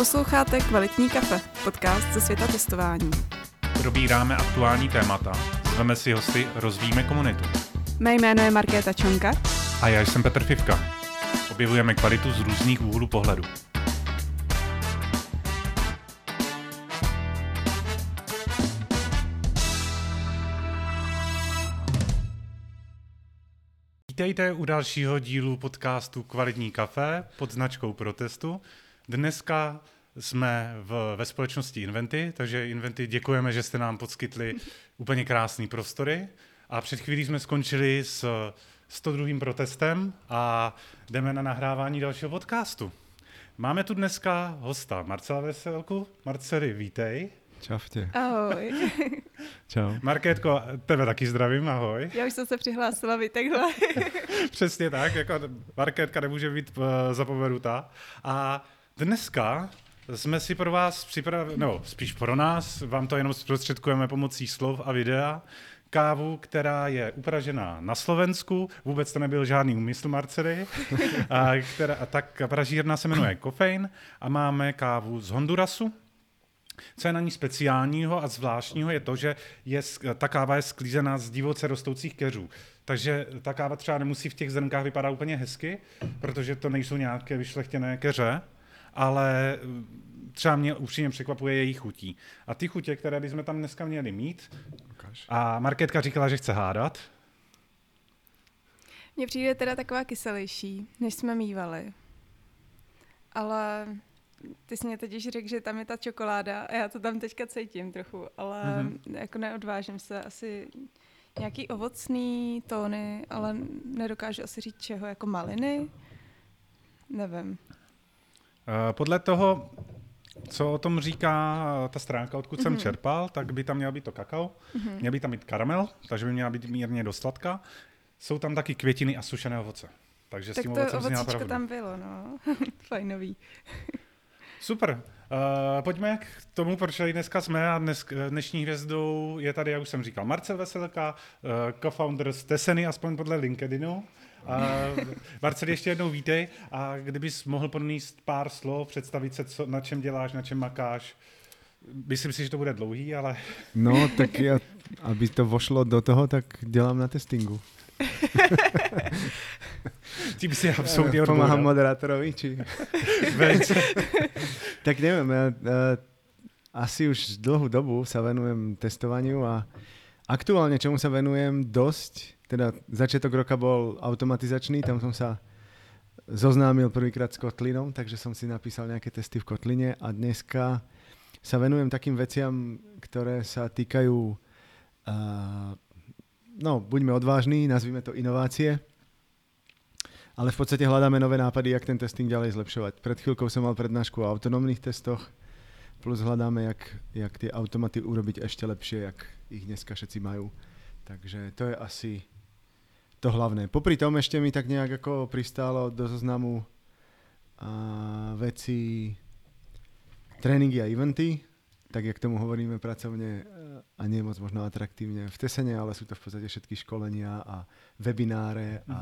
Posloucháte Kvalitní kafe, podcast ze světa testování. Probíráme aktuální témata, zveme si hosty, rozvíjíme komunitu. Mé jméno je Markéta Čonka. A já jsem Petr Fivka. Objevujeme kvalitu z různých úhlů pohledu. Vítejte u dalšího dílu podcastu Kvalitní kafe pod značkou Protestu. Dneska jsme v, ve společnosti Inventy, takže Inventy děkujeme, že jste nám podskytli úplně krásný prostory. A před chvílí jsme skončili s 102. protestem a jdeme na nahrávání dalšího podcastu. Máme tu dneska hosta Marcela Veselku. Marceli, vítej. Čaute. Ahoj. Čau. Markétko, tebe taky zdravím, ahoj. Já už jsem se přihlásila, vy takhle. Přesně tak, jako Markétka nemůže být uh, zapomenutá. A dneska jsme si pro vás připravili, no spíš pro nás, vám to jenom zprostředkujeme pomocí slov a videa, kávu, která je upražená na Slovensku, vůbec to nebyl žádný úmysl Marcely, a která, a tak pražírna se jmenuje Kofein a máme kávu z Hondurasu, co je na ní speciálního a zvláštního je to, že je, ta káva je sklízená z divoce rostoucích keřů. Takže ta káva třeba nemusí v těch zrnkách vypadat úplně hezky, protože to nejsou nějaké vyšlechtěné keře, ale třeba mě upřímně překvapuje její chutí. A ty chutě, které bychom tam dneska měli mít, a Marketka říkala, že chce hádat. Mně přijde teda taková kyselější, než jsme mývali. Ale ty jsi mě totiž řekl, že tam je ta čokoláda a já to tam teďka cítím trochu, ale mm-hmm. jako neodvážím se asi nějaký ovocný tóny, ale nedokážu asi říct čeho, jako maliny? Nevím. Uh, podle toho, co o tom říká ta stránka, odkud mm-hmm. jsem mhm. čerpal, tak by tam měla být to kakao, mm-hmm. měl by tam být karamel, takže by měla být mírně dost sladká. Jsou tam taky květiny a sušené ovoce. Takže tak s tím to ovocíčko tam bylo, no. Fajnový. Super. Uh, pojďme k tomu, proč tady dneska jsme a dnes, dnešní hvězdou je tady, jak už jsem říkal, Marcel Veselka, uh, co-founder z Teseny, aspoň podle LinkedInu. Uh, Marcel, ještě jednou vítej a kdybys mohl podníst pár slov, představit se, co, na čem děláš, na čem makáš. Myslím si, že to bude dlouhý, ale... No, tak já, aby to vošlo do toho, tak dělám na testingu. Tím si absolútne Pomáham moderátorovi, či... tak neviem, ja, asi už dlhú dobu sa venujem testovaniu a aktuálne čomu sa venujem dosť, teda začiatok roka bol automatizačný, tam som sa zoznámil prvýkrát s Kotlinom, takže som si napísal nejaké testy v Kotline a dneska sa venujem takým veciam, ktoré sa týkajú uh, no, buďme odvážni, nazvime to inovácie, ale v podstate hľadáme nové nápady, jak ten testing ďalej zlepšovať. Pred chvíľkou som mal prednášku o autonómnych testoch, plus hľadáme, jak, jak tie automaty urobiť ešte lepšie, jak ich dneska všetci majú. Takže to je asi to hlavné. Popri tom ešte mi tak nejak ako pristálo do zoznamu a veci tréningy a eventy, tak jak tomu hovoríme pracovne a nie moc možno atraktívne v Tesene, ale sú to v podstate všetky školenia a webináre a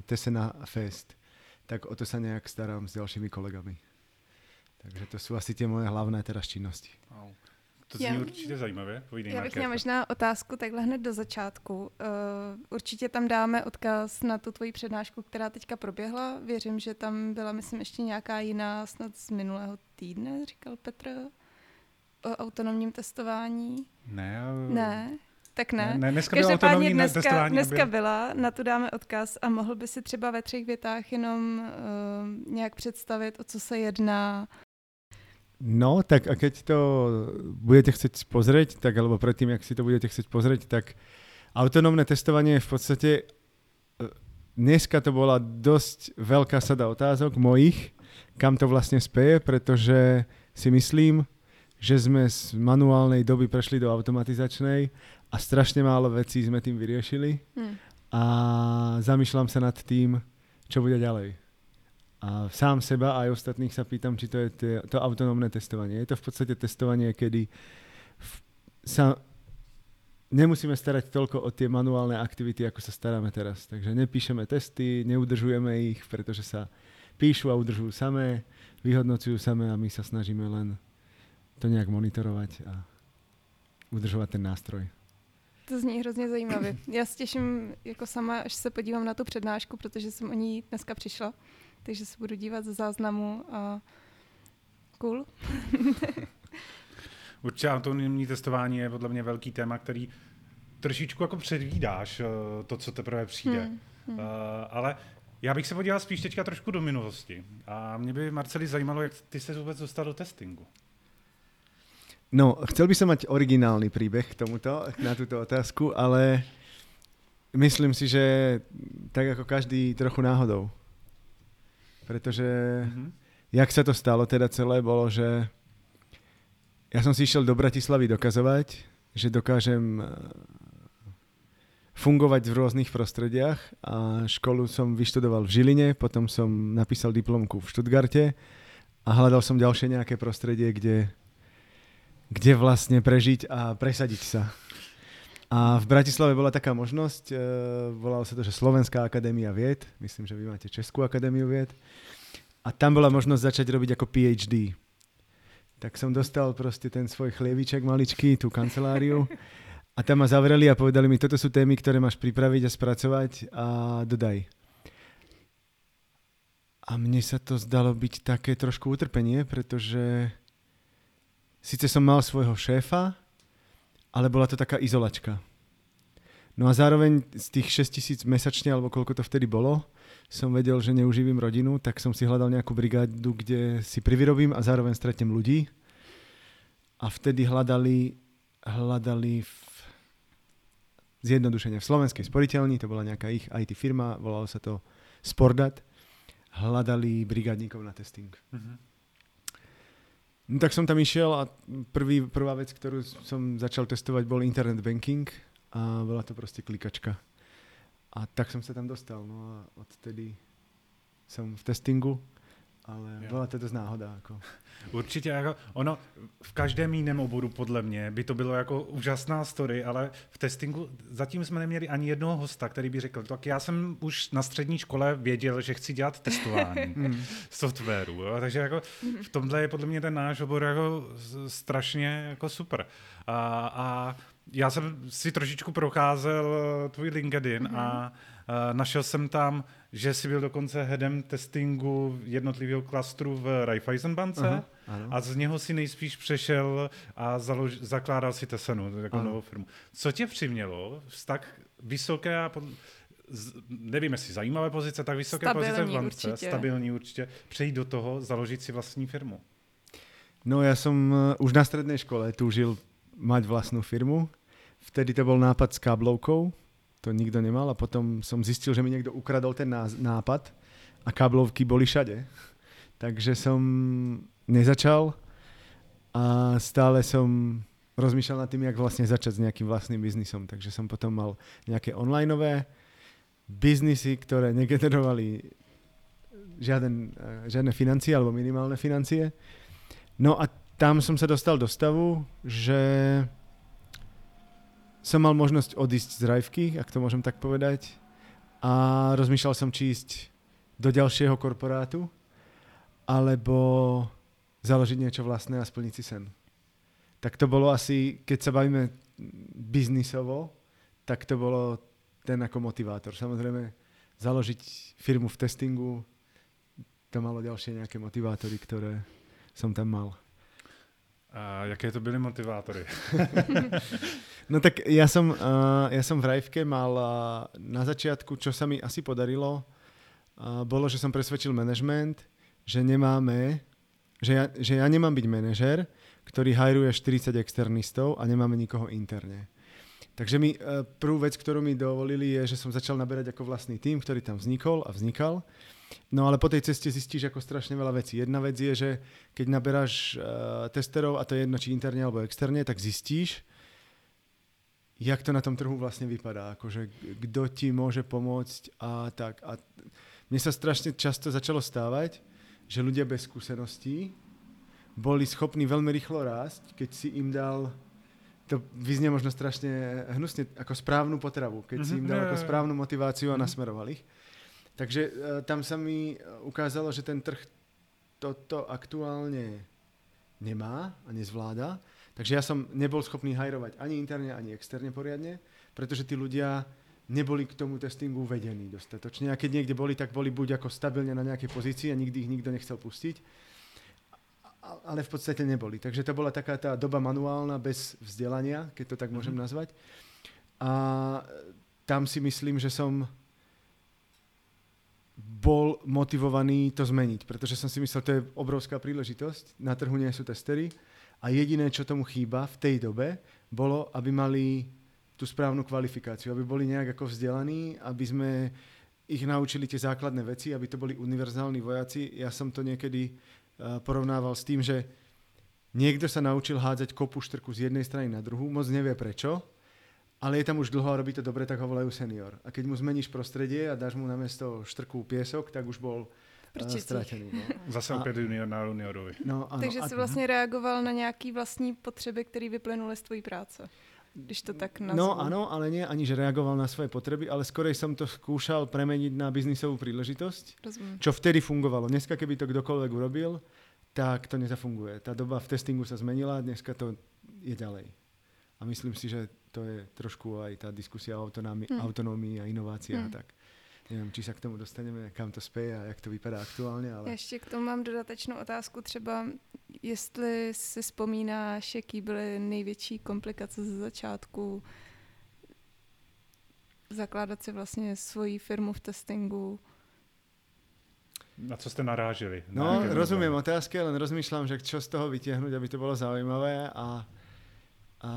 mhm. Tesena Fest. Tak o to sa nejak starám s ďalšími kolegami. Takže to sú asi tie moje hlavné teraz činnosti. Wow. To zní já, určitě zajímavé. Povídej, já bych měla možná otázku takhle hned do začátku. Uh, určitě tam dáme odkaz na tu tvoji přednášku, která teďka proběhla. Věřím, že tam byla, myslím, ještě nějaká jiná, snad z minulého týdne, říkal Petr o autonomním testování? Ne. Ne, tak ne. ne, ne dneska Každopádně dneska, testování dneska byla, na tu dáme odkaz a mohl by si třeba ve třech větách jenom uh, nějak představit, o co se jedná. No, tak a keď to budete chcieť pozrieť, tak alebo predtým, jak si to budete chcieť pozrieť, tak autonómne testovanie je v podstate e, dneska to bola dosť veľká sada otázok mojich, kam to vlastne speje, pretože si myslím, že sme z manuálnej doby prešli do automatizačnej a strašne málo vecí sme tým vyriešili hmm. a zamýšľam sa nad tým, čo bude ďalej. A sám seba a aj ostatných sa pýtam, či to je to, to autonómne testovanie. Je to v podstate testovanie, kedy v, sa nemusíme starať toľko o tie manuálne aktivity, ako sa staráme teraz. Takže nepíšeme testy, neudržujeme ich, pretože sa píšu a udržujú samé, vyhodnocujú samé a my sa snažíme len to nejak monitorovať a udržovat ten nástroj. To zní hrozně zajímavě. Já se těším jako sama, až se podívám na tu přednášku, protože jsem o ní dneska přišla, takže se budu dívat ze záznamu a cool. Určitě autonomní testování je podle mě velký téma, který trošičku jako předvídáš eh, to, co teprve přijde. Hmm, hmm. Uh, ale já bych se podíval spíš teďka trošku do minulosti. A mě by, Marceli, zajímalo, jak ty se vůbec dostal do testingu. No, chcel by som mať originálny príbeh k tomuto, na túto otázku, ale myslím si, že tak ako každý trochu náhodou. Pretože mm-hmm. jak sa to stalo teda celé, bolo, že ja som si išiel do Bratislavy dokazovať, že dokážem eh, fungovať v rôznych prostrediach a školu som vyštudoval v Žiline, potom som napísal diplomku v Štutgarte a hľadal som ďalšie nejaké prostredie, kde kde vlastne prežiť a presadiť sa. A v Bratislave bola taká možnosť, e, volalo sa to, že Slovenská akadémia vied, myslím, že vy máte Českú akadémiu vied, a tam bola možnosť začať robiť ako PhD. Tak som dostal proste ten svoj chlieviček maličký, tú kanceláriu, a tam ma zavreli a povedali mi, toto sú témy, ktoré máš pripraviť a spracovať a dodaj. A mne sa to zdalo byť také trošku utrpenie, pretože Sice som mal svojho šéfa, ale bola to taká izolačka. No a zároveň z tých 6 tisíc mesačne, alebo koľko to vtedy bolo, som vedel, že neuživím rodinu, tak som si hľadal nejakú brigádu, kde si privyrobím a zároveň stretnem ľudí. A vtedy hľadali, hľadali v zjednodušenie v Slovenskej sporiteľni, to bola nejaká ich IT firma, volalo sa to Spordat, hľadali brigádníkov na testing. Mm-hmm. No tak som tam išiel a prvý, prvá vec, ktorú som začal testovať, bol internet banking a bola to proste klikačka. A tak som sa tam dostal, no a odtedy som v testingu ale jo. byla to dost náhoda. Jako. Určitě, jako ono v každém jiném oboru podle mě by to bylo jako úžasná story, ale v testingu zatím jsme neměli ani jednoho hosta, který by řekl, tak já jsem už na střední škole věděl, že chci dělat testování hmm. softwaru, jo? takže jako v tomhle je podle mě ten náš obor jako strašně jako super. A, a já jsem si trošičku procházel tvůj LinkedIn mm-hmm. a našel jsem tam, že jsi byl dokonce headem testingu jednotlivého klastru v Raiffeisenbance uh-huh, a z něho si nejspíš přešel a založ, zakládal si Tesenu, jako novou firmu. Co tě přimělo z tak vysoké a pod, z, nevím, jestli zajímavé pozice, tak vysoké stabilní pozice v bance, určitě. stabilní určitě, přejít do toho, založit si vlastní firmu? No ja som uh, už na strednej škole túžil mať vlastnú firmu. Vtedy to bol nápad s káblovkou, to nikto nemal a potom som zistil, že mi niekto ukradol ten nápad a káblovky boli všade. Takže som nezačal a stále som rozmýšľal nad tým, jak vlastne začať s nejakým vlastným biznisom. Takže som potom mal nejaké onlineové biznisy, ktoré negenerovali žiaden, žiadne financie alebo minimálne financie. No a tam som sa dostal do stavu, že som mal možnosť odísť z Rajvky, ak to môžem tak povedať. A rozmýšľal som, či ísť do ďalšieho korporátu, alebo založiť niečo vlastné a splniť si sen. Tak to bolo asi, keď sa bavíme biznisovo, tak to bolo ten ako motivátor. Samozrejme, založiť firmu v testingu, to malo ďalšie nejaké motivátory, ktoré som tam mal. A jaké to byly motivátory? no tak ja som, uh, ja som v Rajvke mal uh, na začiatku, čo sa mi asi podarilo, uh, bolo, že som presvedčil management, že nemáme, že ja, že ja nemám byť manažer, ktorý hajruje 40 externistov a nemáme nikoho interne. Takže mi, uh, prvú vec, ktorú mi dovolili, je, že som začal naberať ako vlastný tým, ktorý tam vznikol a vznikal. No ale po tej ceste zistíš ako strašne veľa vecí. Jedna vec je, že keď naberáš uh, testerov, a to je jedno či interne alebo externe, tak zistíš, jak to na tom trhu vlastne vypadá. Akože kto ti môže pomôcť a tak. A mne sa strašne často začalo stávať, že ľudia bez skúseností boli schopní veľmi rýchlo rásť, keď si im dal to vyznie možno strašne hnusne, ako správnu potravu, keď mm-hmm, si im dal ako správnu motiváciu a mm-hmm. nasmeroval ich. Takže uh, tam sa mi ukázalo, že ten trh toto aktuálne nemá a nezvláda. Takže ja som nebol schopný hajrovať ani interne, ani externe poriadne, pretože tí ľudia neboli k tomu testingu vedení dostatočne. A keď niekde boli, tak boli buď ako stabilne na nejakej pozícii a nikdy ich nikto nechcel pustiť, ale v podstate neboli. Takže to bola taká tá doba manuálna bez vzdelania, keď to tak môžem mm-hmm. nazvať. A tam si myslím, že som bol motivovaný to zmeniť, pretože som si myslel, to je obrovská príležitosť. Na trhu nie sú testery a jediné, čo tomu chýba v tej dobe, bolo, aby mali tú správnu kvalifikáciu, aby boli nejak ako vzdelaní, aby sme ich naučili tie základné veci, aby to boli univerzálni vojaci. Ja som to niekedy uh, porovnával s tým, že niekto sa naučil hádzať kopu štrku z jednej strany na druhú, moc nevie prečo, ale je tam už dlho a robí to dobre, tak ho volajú senior. A keď mu zmeníš prostredie a dáš mu na miesto štrku piesok, tak už bol uh, stratený. No. Zase opět junior na juniorovi. No, ano. Takže jsi vlastně reagoval na nějaký vlastní potřeby, které vyplynuly z tvojí práce když to tak nazvu. No áno, ale nie ani, že reagoval na svoje potreby, ale skorej som to skúšal premeniť na biznisovú príležitosť, Rozumiem. čo vtedy fungovalo. Dneska, keby to kdokoľvek urobil, tak to nezafunguje. Tá doba v testingu sa zmenila, dneska to je ďalej. A myslím si, že to je trošku aj tá diskusia o autonómii, hmm. autonómii a inováciách hmm. tak. Nevím, či se k tomu dostaneme, kam to spěje a jak to vypadá aktuálně. Ale... Já ještě k tomu mám dodatečnou otázku, třeba jestli si vzpomínáš, jaký byly největší komplikace ze začátku zakládat si vlastně svoji firmu v testingu. Na co jste narážili? No, rozumím otázky, ale rozmýšľam, že čo z toho vytiahnuť, aby to bolo zaujímavé a, a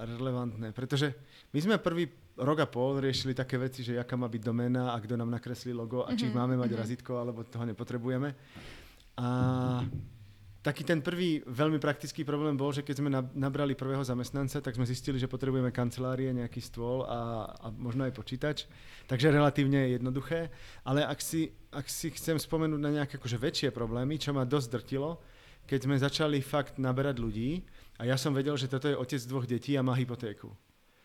relevantné. Pretože my sme prvý rok a pol riešili také veci, že jaká má byť doména a kto nám nakreslí logo a či mm-hmm. máme mať mm-hmm. razítko, alebo toho nepotrebujeme. A taký ten prvý veľmi praktický problém bol, že keď sme nabrali prvého zamestnanca, tak sme zistili, že potrebujeme kancelárie, nejaký stôl a, a možno aj počítač. Takže relatívne jednoduché. Ale ak si, ak si chcem spomenúť na nejaké akože väčšie problémy, čo ma dosť drtilo, keď sme začali fakt naberať ľudí a ja som vedel, že toto je otec dvoch detí a má hypotéku.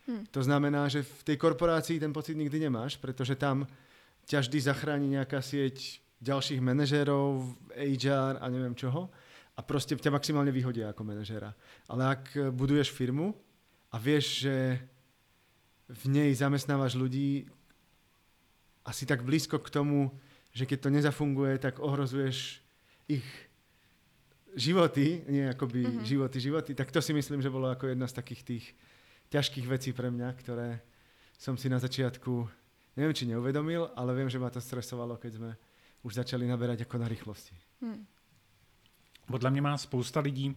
Hmm. To znamená, že v tej korporácii ten pocit nikdy nemáš, pretože tam ťa vždy zachráni nejaká sieť ďalších manažérov, HR a neviem čoho a proste ťa maximálne vyhodia ako manažéra. Ale ak buduješ firmu a vieš, že v nej zamestnávaš ľudí asi tak blízko k tomu, že keď to nezafunguje, tak ohrozuješ ich životy, nie akoby mm-hmm. životy, životy, tak to si myslím, že bolo ako jedna z takých tých ťažkých vecí pre mňa, ktoré som si na začiatku, neviem či neuvedomil, ale viem, že ma to stresovalo, keď sme už začali naberať ako na rýchlosti. Hmm. Podle mě má spousta lidí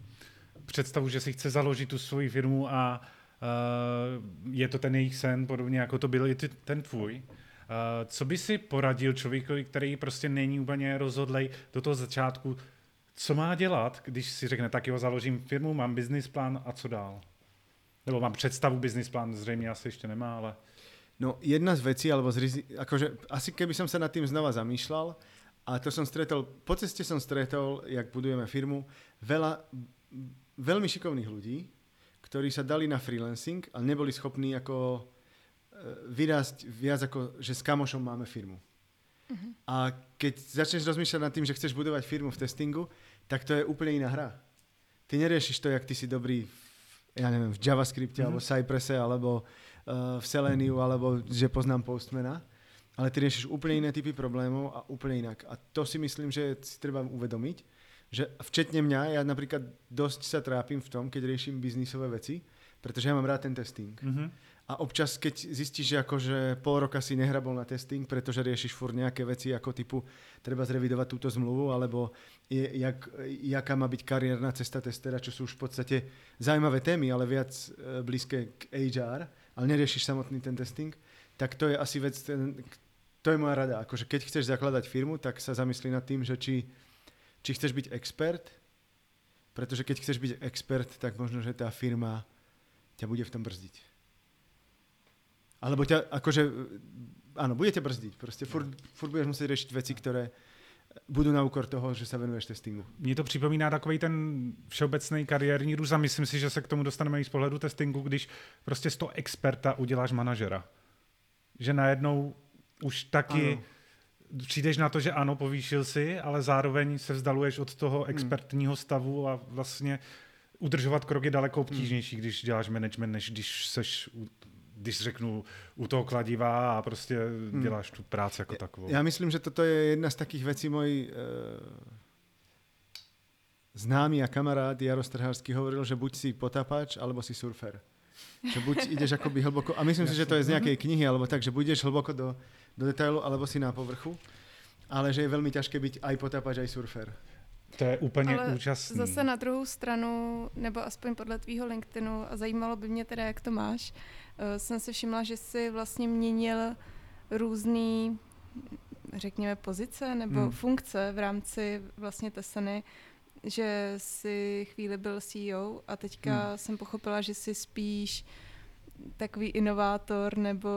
představu, že si chce založit tu svoji firmu a uh, je to ten jejich sen, podobně jako to byl i ty, ten tvůj. Uh, co by si poradil člověkovi, který prostě není úplně rozhodlej do toho začátku, co má dělat, když si řekne, tak jo, založím firmu, mám business plán a co dál? Nebo mám představu, business plán zřejmě asi ještě nemá, ale... No jedna z vecí, alebo z rizi... akože asi keby som sa nad tým znova zamýšľal, a to som stretol, po ceste som stretol, jak budujeme firmu, veľa, veľmi šikovných ľudí, ktorí sa dali na freelancing, ale neboli schopní ako e, vyrásť viac ako, že s kamošom máme firmu. Uh-huh. A keď začneš rozmýšľať nad tým, že chceš budovať firmu v testingu, tak to je úplne iná hra. Ty neriešiš to, jak ty si dobrý v ja neviem, v JavaScripte, mm-hmm. alebo Cypresse, alebo uh, v Seleniu, alebo že poznám Postmana, ale ty riešiš úplne iné typy problémov a úplne inak. A to si myslím, že si treba uvedomiť, že včetne mňa, ja napríklad dosť sa trápim v tom, keď riešim biznisové veci, pretože ja mám rád ten testing. Mm-hmm. A občas, keď zistíš, že akože pol roka si nehrabol na testing, pretože riešiš furt nejaké veci ako typu treba zrevidovať túto zmluvu, alebo je, jak, jaká má byť kariérna cesta testera, čo sú už v podstate zaujímavé témy, ale viac e, blízke k HR, ale neriešiš samotný ten testing, tak to je asi vec, ten, to je moja rada. Akože keď chceš zakladať firmu, tak sa zamyslí nad tým, že či, či chceš byť expert, pretože keď chceš byť expert, tak možno, že tá firma ťa bude v tom brzdiť. Alebo ťa, akože, áno, budete brzdiť. Proste furt, furt budeš musieť riešiť veci, ktoré budou na úkor toho, že se venuješ testingu. Mně to připomíná takový ten všeobecný kariérní růz a myslím si, že se k tomu dostaneme i z pohledu testingu, když prostě z toho experta uděláš manažera. Že najednou už taky ano. přijdeš na to, že ano, povýšil si, ale zároveň se vzdaluješ od toho hmm. expertního stavu a vlastně udržovat krok je daleko obtížnější, hmm. když děláš management, než když seš když řeknu, u toho kladiva a prostě hmm. děláš tu práci jako takovou. Já myslím, že toto je jedna z takých vecí môj uh, známy a kamarád Jaros Trhársky hovoril, že buď si potapač, alebo si surfer. Že buď ideš akoby hlboko, a myslím si, že to je z nejakej knihy, alebo tak, že budeš hlboko do, do detailu, alebo si na povrchu, ale že je veľmi ťažké byť aj potapač, aj surfer. To je úplně Ale úžasný. Zase na druhou stranu, nebo aspoň podle tvýho LinkedInu, a zajímalo by mě teda, jak to máš, uh, jsem si všimla, že jsi vlastně měnil různý, řekněme, pozice nebo hmm. funkce v rámci vlastně Tesany, že jsi chvíli byl CEO a teďka hmm. jsem pochopila, že jsi spíš takový inovátor nebo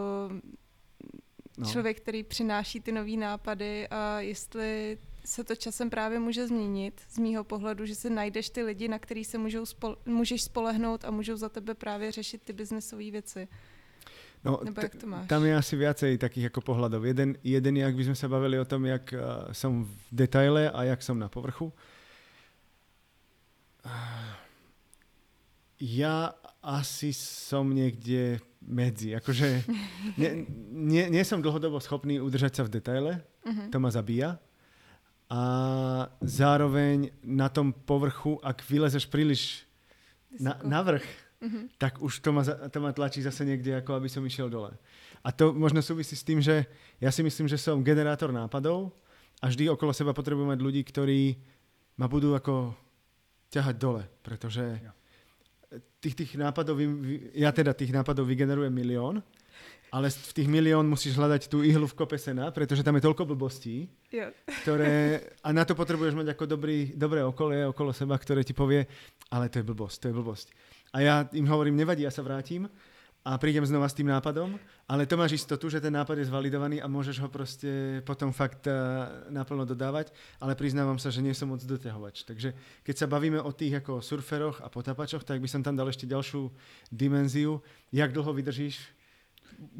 no. člověk, který přináší ty nové nápady a jestli se to časem právě může změnit z mýho pohledu, že si najdeš ty lidi, na který se můžou spole- můžeš spolehnout a můžou za tebe právě řešit ty biznesové věci. No, Nebo jak to máš? Tam je asi viacej takých ako pohľadov. Jeden, jeden jak by sme sa bavili o tom, jak uh, som v detaile a jak som na povrchu. Uh, ja asi som niekde medzi. Akože nie, nie, nie som dlhodobo schopný udržať sa v detaile. Uh-huh. To ma zabíja a zároveň na tom povrchu, ak vylezeš príliš na, na vrch, mm-hmm. tak už to ma, to ma tlačí zase niekde, ako aby som išiel dole. A to možno súvisí s tým, že ja si myslím, že som generátor nápadov a vždy okolo seba potrebujem mať ľudí, ktorí ma budú ako ťahať dole, pretože tých, tých nápadov, ja teda tých nápadov vygenerujem milión ale v tých milión musíš hľadať tú ihlu v kope sena, pretože tam je toľko blbostí, yeah. ktoré, a na to potrebuješ mať ako dobrý, dobré okolie okolo seba, ktoré ti povie, ale to je blbosť, to je blbosť. A ja im hovorím, nevadí, ja sa vrátim a prídem znova s tým nápadom, ale to máš istotu, že ten nápad je zvalidovaný a môžeš ho proste potom fakt uh, naplno dodávať, ale priznávam sa, že nie som moc doťahovač. Takže keď sa bavíme o tých ako surferoch a potapačoch, tak by som tam dal ešte ďalšiu dimenziu, jak dlho vydržíš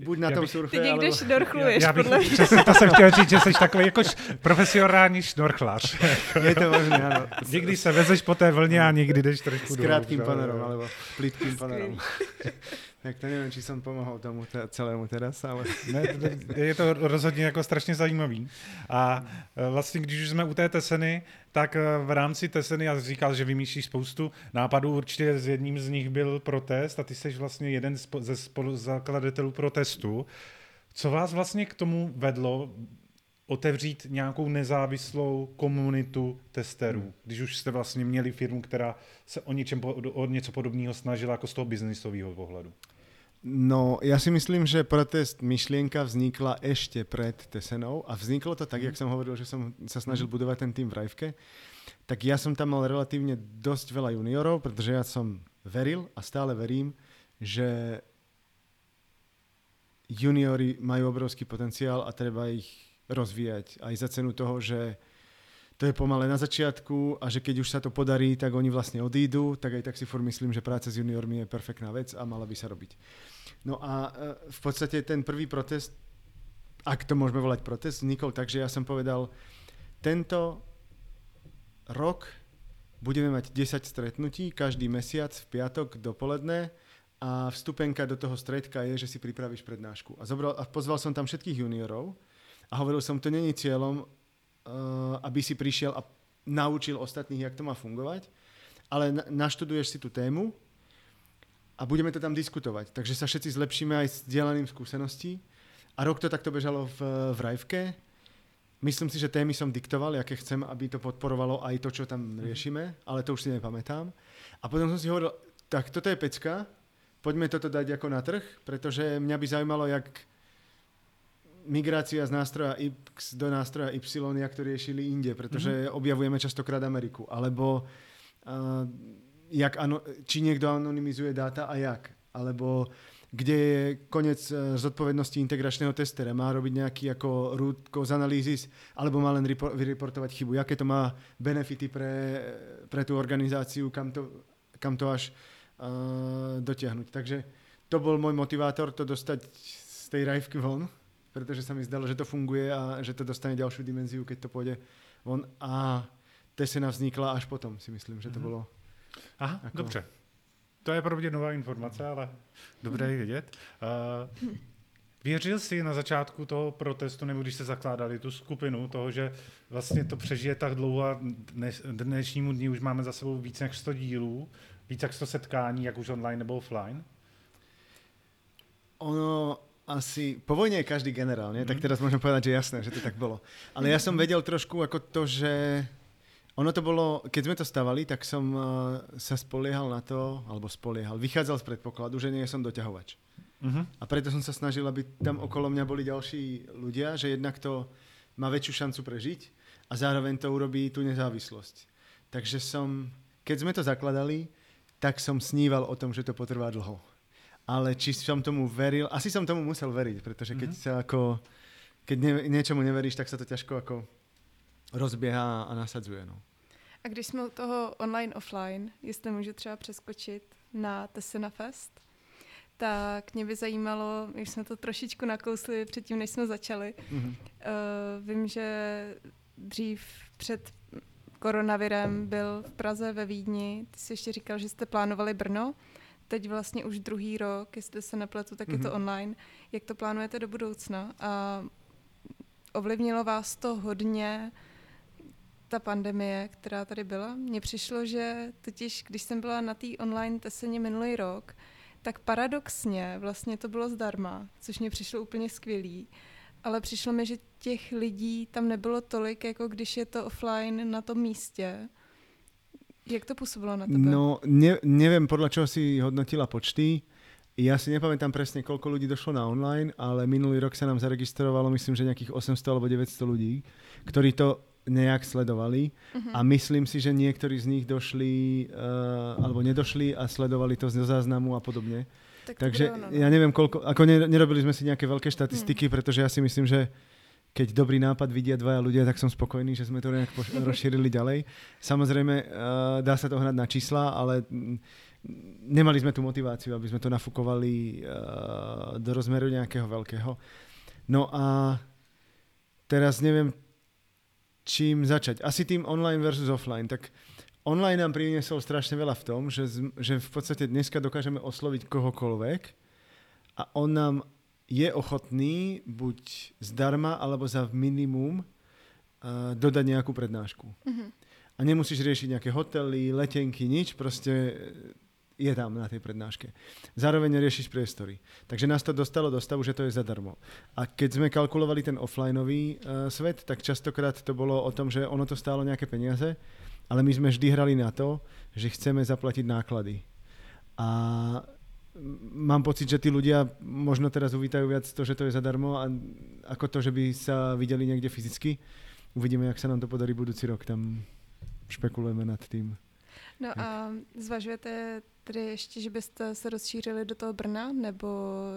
buď na tom surfe, Ty někde šnorchluješ, já, bych, podle přesně, to jsem chtěl říct, že jsi takový jako profesionální šnorchlař. Je to možné, ano. Někdy se vezeš po té vlně a někdy jdeš trošku S krátkým panerom, alebo plitkým panerom. Tak to nevím, či jsem pomohl tomu te- celému teraz, ale... Ne, je to rozhodně jako strašně zajímavý. A e, vlastně, když už jsme u té Teseny, tak e, v rámci Teseny, já říkal, že vymýšlíš spoustu nápadů, určitě s jedním z nich byl protest a ty jsi vlastně jeden ze zakladatelů protestu. Co vás vlastně k tomu vedlo otevřít nějakou nezávislou komunitu testerů, když už jste vlastně měli firmu, která se o, něčem, o něco podobného snažila jako z toho biznisového pohledu? No, ja si myslím, že protest myšlienka vznikla ešte pred Tesenou a vzniklo to tak, mm. jak som hovoril, že som sa snažil mm. budovať ten tým v Rajvke. Tak ja som tam mal relatívne dosť veľa juniorov, pretože ja som veril a stále verím, že juniori majú obrovský potenciál a treba ich rozvíjať aj za cenu toho, že to je pomalé na začiatku a že keď už sa to podarí, tak oni vlastne odídu, tak aj tak si furt myslím, že práca s juniormi je perfektná vec a mala by sa robiť. No a e, v podstate ten prvý protest, ak to môžeme volať protest, vznikol tak, že ja som povedal, tento rok budeme mať 10 stretnutí každý mesiac v piatok dopoledne a vstupenka do toho stredka je, že si pripravíš prednášku. A, zobral, a pozval som tam všetkých juniorov a hovoril som, to není cieľom Eh, aby si prišiel a naučil ostatných, jak to má fungovať, ale naštuduješ si tú tému a budeme to tam diskutovať. Takže sa všetci zlepšíme aj s dielaným skúseností. A rok to takto bežalo v, v Rajvke. Myslím si, že témy som diktoval, aké chcem, aby to podporovalo aj to, čo tam mhm. riešime, ale to už si nepamätám. A potom som si hovoril, tak toto je pecka, poďme toto dať ako na trh, pretože mňa by zaujímalo, jak migrácia z nástroja X do nástroja Y, jak to riešili inde, pretože mm-hmm. objavujeme častokrát Ameriku. Alebo uh, jak ano, či niekto anonymizuje dáta a jak. Alebo kde je konec uh, zodpovednosti integračného testera. Má robiť nejaký ako root cause analysis, alebo má len vyreportovať chybu. Jaké to má benefity pre, pre tú organizáciu, kam to, kam to až uh, dotiahnuť. Takže to bol môj motivátor, to dostať z tej rajvky von pretože sa mi zdalo, že to funguje a že to dostane ďalšiu dimenziu, keď to pôjde von. A Tesena vznikla až potom, si myslím, že to mm-hmm. bolo. Aha, ako... dobře. To je pro mě nová informace, ale dobré je vědět. Uh, Věřil jsi na začátku toho protestu, nebo když se zakládali tu skupinu, toho, že vlastně to přežije tak dlouho a dnes, dnešnímu dní už máme za sebou víc než 100 dílů, víc jak 100 setkání, jak už online nebo offline? Ono asi, po vojne je každý generál, nie? Mm. tak mhm. teraz môžem povedať, že jasné, že to tak bolo. Ale ja som vedel trošku ako to, že ono to bolo, keď sme to stavali, tak som uh, sa spoliehal na to, alebo spoliehal, vychádzal z predpokladu, že nie som doťahovač. Uh-huh. A preto som sa snažil, aby tam okolo mňa boli ďalší ľudia, že jednak to má väčšiu šancu prežiť a zároveň to urobí tú nezávislosť. Takže som, keď sme to zakladali, tak som sníval o tom, že to potrvá dlho. Ale či som tomu veril, asi som tomu musel veriť, pretože keď uh-huh. sa ako, keď ne, niečomu neveríš, tak sa to ťažko ako rozbieha a nasadzuje. No. A když jsme u toho online, offline, jestli můžu třeba přeskočit na Tesena Fest, tak mě by zajímalo, jak jsme to trošičku nakousli předtím, než jsme začali. Mm-hmm. Uh, vím, že dřív před koronavirem byl v Praze ve Vídni. Ty jsi ještě říkal, že jste plánovali Brno. Teď vlastně už druhý rok, jestli se nepletu, tak mm-hmm. je to mhm. online. Jak to plánujete do budoucna? A ovlivnilo vás to hodně ta pandemie, která tady byla? Mně přišlo, že totiž, když jsem byla na té online teseně minulý rok, tak paradoxně vlastně to bylo zdarma, což mě přišlo úplně skvělý. Ale přišlo mi, že těch lidí tam nebylo tolik, jako když je to offline na tom místě. Jak to působilo na tebe? No, ne, neviem, podľa čoho si hodnotila počty. Ja si nepamätám presne, koľko ľudí došlo na online, ale minulý rok sa nám zaregistrovalo, myslím, že nejakých 800 alebo 900 ľudí, ktorí to nejak sledovali uh-huh. a myslím si, že niektorí z nich došli uh, alebo nedošli a sledovali to z záznamu a podobne. Tak Takže ono, no. ja neviem koľko, ako nerobili sme si nejaké veľké štatistiky, uh-huh. pretože ja si myslím, že keď dobrý nápad vidia dvaja ľudia, tak som spokojný, že sme to nejak poš- rozšírili ďalej. Samozrejme, uh, dá sa to hnať na čísla, ale nemali sme tú motiváciu, aby sme to nafúkovali uh, do rozmeru nejakého veľkého. No a teraz neviem, čím začať. Asi tým online versus offline. Tak online nám priniesol strašne veľa v tom, že, že v podstate dneska dokážeme osloviť kohokoľvek a on nám je ochotný buď zdarma alebo za minimum uh, dodať nejakú prednášku. Mm-hmm. A nemusíš riešiť nejaké hotely, letenky, nič, proste je tam na tej prednáške. Zároveň riešiš priestory. Takže nás to dostalo do stavu, že to je zadarmo. A keď sme kalkulovali ten offlineový uh, svet, tak častokrát to bolo o tom, že ono to stálo nejaké peniaze, ale my sme vždy hrali na to, že chceme zaplatiť náklady. A mám pocit, že tí ľudia možno teraz uvítajú viac to, že to je zadarmo, a ako to, že by sa videli niekde fyzicky. Uvidíme, jak sa nám to podarí budúci rok. Tam špekulujeme nad tým. No a zvažujete tedy ještě, že byste se rozšířili do toho Brna nebo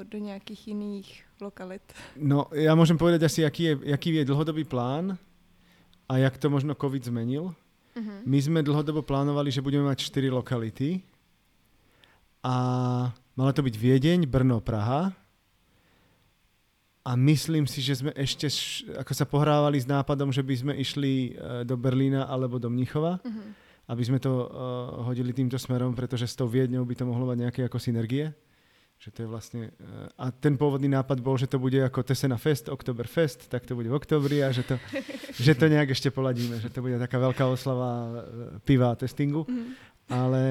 do nějakých jiných lokalit? No, ja môžem povedať asi, aký je, aký je dlhodobý plán a jak to možno COVID zmenil. Uh-huh. My sme dlhodobo plánovali, že budeme mať 4 lokality a mala to byť Viedeň, Brno, Praha. A myslím si, že sme ešte ako sa pohrávali s nápadom, že by sme išli e, do Berlína alebo do Mníchova. Uh-huh aby sme to uh, hodili týmto smerom, pretože s tou Viedňou by to mohlo mať nejaké ako synergie. Že to je vlastne, uh, a ten pôvodný nápad bol, že to bude ako Tesena Fest, Oktoberfest, tak to bude v oktobri a že to, že to nejak ešte poladíme, že to bude taká veľká oslava uh, piva a testingu. Mm. Ale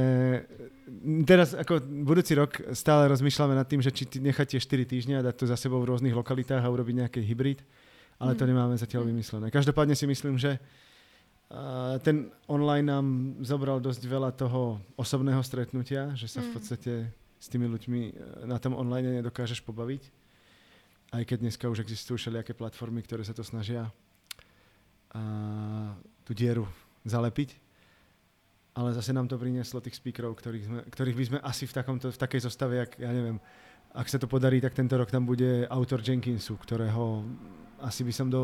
teraz ako budúci rok stále rozmýšľame nad tým, že či nechať tie 4 týždne a dať to za sebou v rôznych lokalitách a urobiť nejaký hybrid, ale mm. to nemáme zatiaľ vymyslené. Každopádne si myslím, že ten online nám zobral dosť veľa toho osobného stretnutia, že sa v mm. podstate s tými ľuďmi e, na tom online nedokážeš pobaviť. Aj keď dneska už existujú všelijaké platformy, ktoré sa to snažia a tú dieru zalepiť. Ale zase nám to prinieslo tých speakerov, ktorých, sme, ktorých by sme asi v, takomto, v takej zostave, jak, ja neviem, ak sa to podarí, tak tento rok tam bude autor Jenkinsu, ktorého asi by som do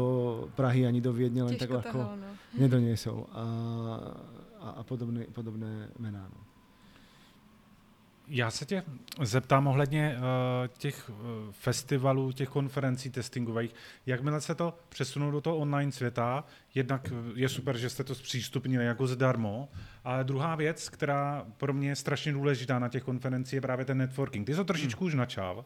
Prahy ani do Viedne len tak ľahko no. nedoniesol. A, a, a podobné, podobné mená. No. Já se tě zeptám ohledně uh, těch uh, festivalů, těch konferencí testingových. Jakmile se to přesunou do toho online světa, jednak je super, že jste to zpřístupnili jako zdarmo, ale druhá věc, která pro mě je strašně důležitá na těch konferencích, je právě ten networking. Ty jsi to trošičku hmm. už načal.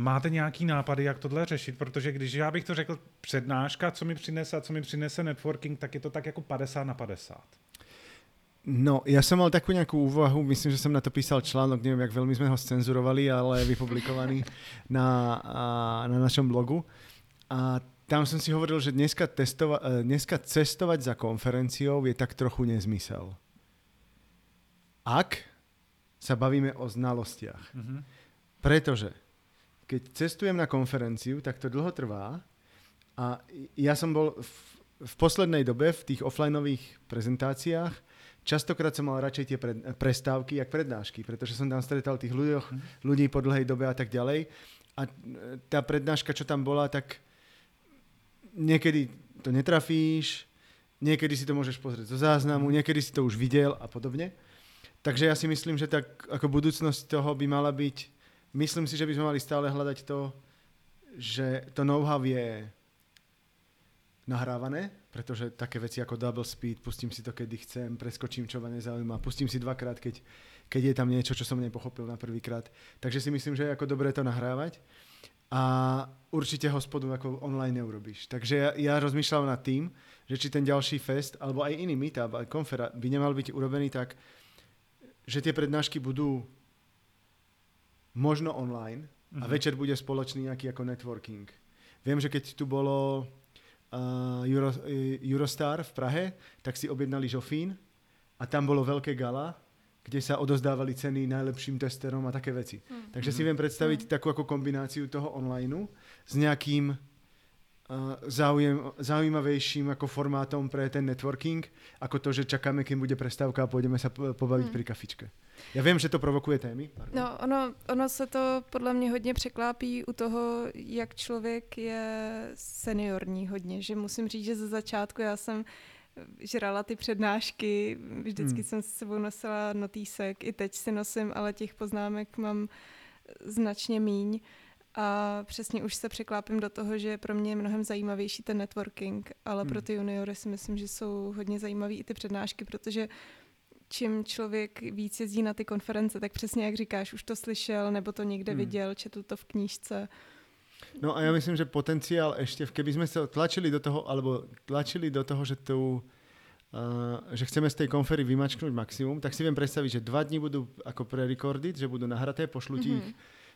Máte nějaký nápady, jak tohle řešit? Protože když já bych to řekl přednáška, co mi přinese a co mi přinese networking, tak je to tak jako 50 na 50. No, ja som mal takú nejakú úvahu, myslím, že som na to písal článok, neviem, jak veľmi sme ho scenzurovali, ale vypublikovaný na, na našom blogu. A tam som si hovoril, že dneska, testova- e, dneska cestovať za konferenciou je tak trochu nezmysel. Ak sa bavíme o znalostiach. Mm-hmm. Pretože keď cestujem na konferenciu, tak to dlho trvá a ja som bol v, v poslednej dobe v tých offlineových prezentáciách Častokrát som mal radšej tie pred, prestávky, jak prednášky, pretože som tam stretal tých ľuďoch, mhm. ľudí po dlhej dobe a tak ďalej. A e, tá prednáška, čo tam bola, tak niekedy to netrafíš, niekedy si to môžeš pozrieť zo záznamu, mhm. niekedy si to už videl a podobne. Takže ja si myslím, že tak ako budúcnosť toho by mala byť, myslím si, že by sme mali stále hľadať to, že to know-how je nahrávané, pretože také veci ako double speed, pustím si to, kedy chcem, preskočím, čo ma nezaujíma, pustím si dvakrát, keď, keď je tam niečo, čo som nepochopil na prvýkrát. Takže si myslím, že je ako dobré to nahrávať a určite hospodu ako online neurobíš. Takže ja, ja rozmýšľam nad tým, že či ten ďalší fest, alebo aj iný meetup, aj konfera by nemal byť urobený tak, že tie prednášky budú možno online a mm-hmm. večer bude spoločný nejaký ako networking. Viem, že keď tu bolo uh, Euro, Eurostar v Prahe, tak si objednali Žofín a tam bolo veľké gala, kde sa odozdávali ceny najlepším testerom a také veci. Mm. Takže si viem predstaviť mm. takú ako kombináciu toho online s nejakým záujem, zaujímavejším ako formátom pre ten networking, ako to, že čakáme, kým bude prestávka a pôjdeme sa pobaviť hmm. pri kafičke. Já vím, že to provokuje témy. Pardon. No, ono, ono se to podle mě hodně překlápí u toho, jak člověk je seniorní hodně, že musím říct, že ze začátku já jsem žrala ty přednášky, vždycky hmm. jsem s sebou nosila notýsek, i teď si nosím, ale těch poznámek mám značně míň. A přesně už se překlápím do toho, že pro mě je mnohem zajímavější ten networking, ale hmm. pro ty juniory si myslím, že jsou hodně zajímavé i ty přednášky, protože čím člověk víc jezdí na ty konference, tak přesně jak říkáš, už to slyšel, nebo to někde hmm. viděl, četl to v knížce. No a ja myslím, že potenciál ešte, keby sme sa tlačili do toho, alebo tlačili do toho, že tu Uh, že chceme z tej konfery vymačknúť maximum, tak si viem predstaviť, že dva dní budú ako pre-recorded, že budú nahraté, pošlu ti mm-hmm. ich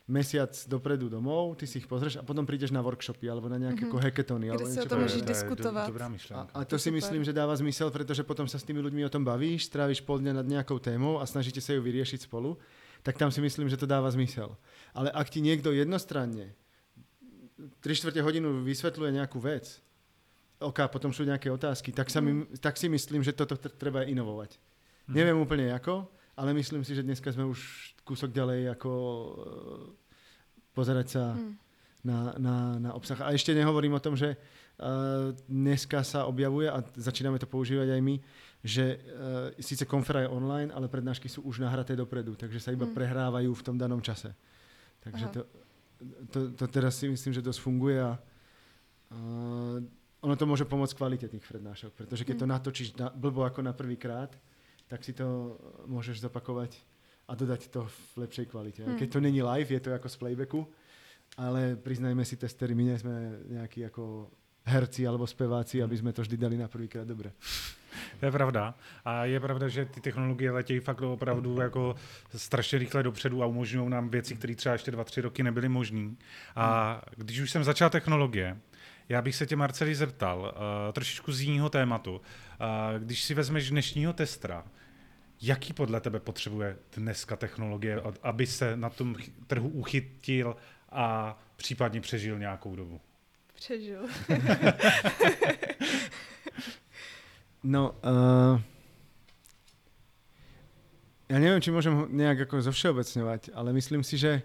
mesiac dopredu domov, ty si ich pozrieš a potom prídeš na workshopy alebo na nejaké mm-hmm. hackathony. Kde si o tom môžeš diskutovať. Dobrá myšlenka. A, a to, to si super. myslím, že dáva zmysel, pretože potom sa s tými ľuďmi o tom bavíš, stráviš pol dňa nad nejakou témou a snažíte sa ju vyriešiť spolu, tak tam si myslím, že to dáva zmysel. Ale ak ti niekto jednostranne 3 čtvrte hodinu vysvetľuje nejakú vec, OK, potom sú nejaké otázky, tak, sa mi, mhm. tak si myslím, že toto treba inovovať. Mm. Neviem úplne ako, ale myslím si, že dneska sme už kúsok ďalej ako uh, pozerať sa hmm. na, na, na obsah. A ešte nehovorím o tom, že uh, dneska sa objavuje a začíname to používať aj my, že uh, síce konfera je online, ale prednášky sú už nahraté dopredu, takže sa iba hmm. prehrávajú v tom danom čase. Takže to, to, to teraz si myslím, že dosť funguje a uh, ono to môže pomôcť kvalite tých prednášok, pretože keď to hmm. natočíš na, blbo ako na prvýkrát, tak si to môžeš zopakovať a dodať to v lepšej kvalite. Hmm. Keď to není live, je to ako z playbacku, ale priznajme si, testery, my nie sme nejakí ako herci alebo speváci, aby sme to vždy dali na prvýkrát dobre. To je pravda. A je pravda, že ty technologie letějí fakt opravdu jako strašně rychle dopředu a umožňují nám věci, které třeba ještě dva, tři roky nebyly možné. A když už jsem začal technologie, já bych se tě, Marceli, zeptal uh, trošičku z jiného tématu. Uh, když si vezmeš dnešního testra, jaký podle tebe potřebuje dneska technologie, aby se na tom trhu uchytil a případně přežil nějakou dobu? Přežil. no, uh, ja neviem, či môžem nejak ako zovšeobecňovať, ale myslím si, že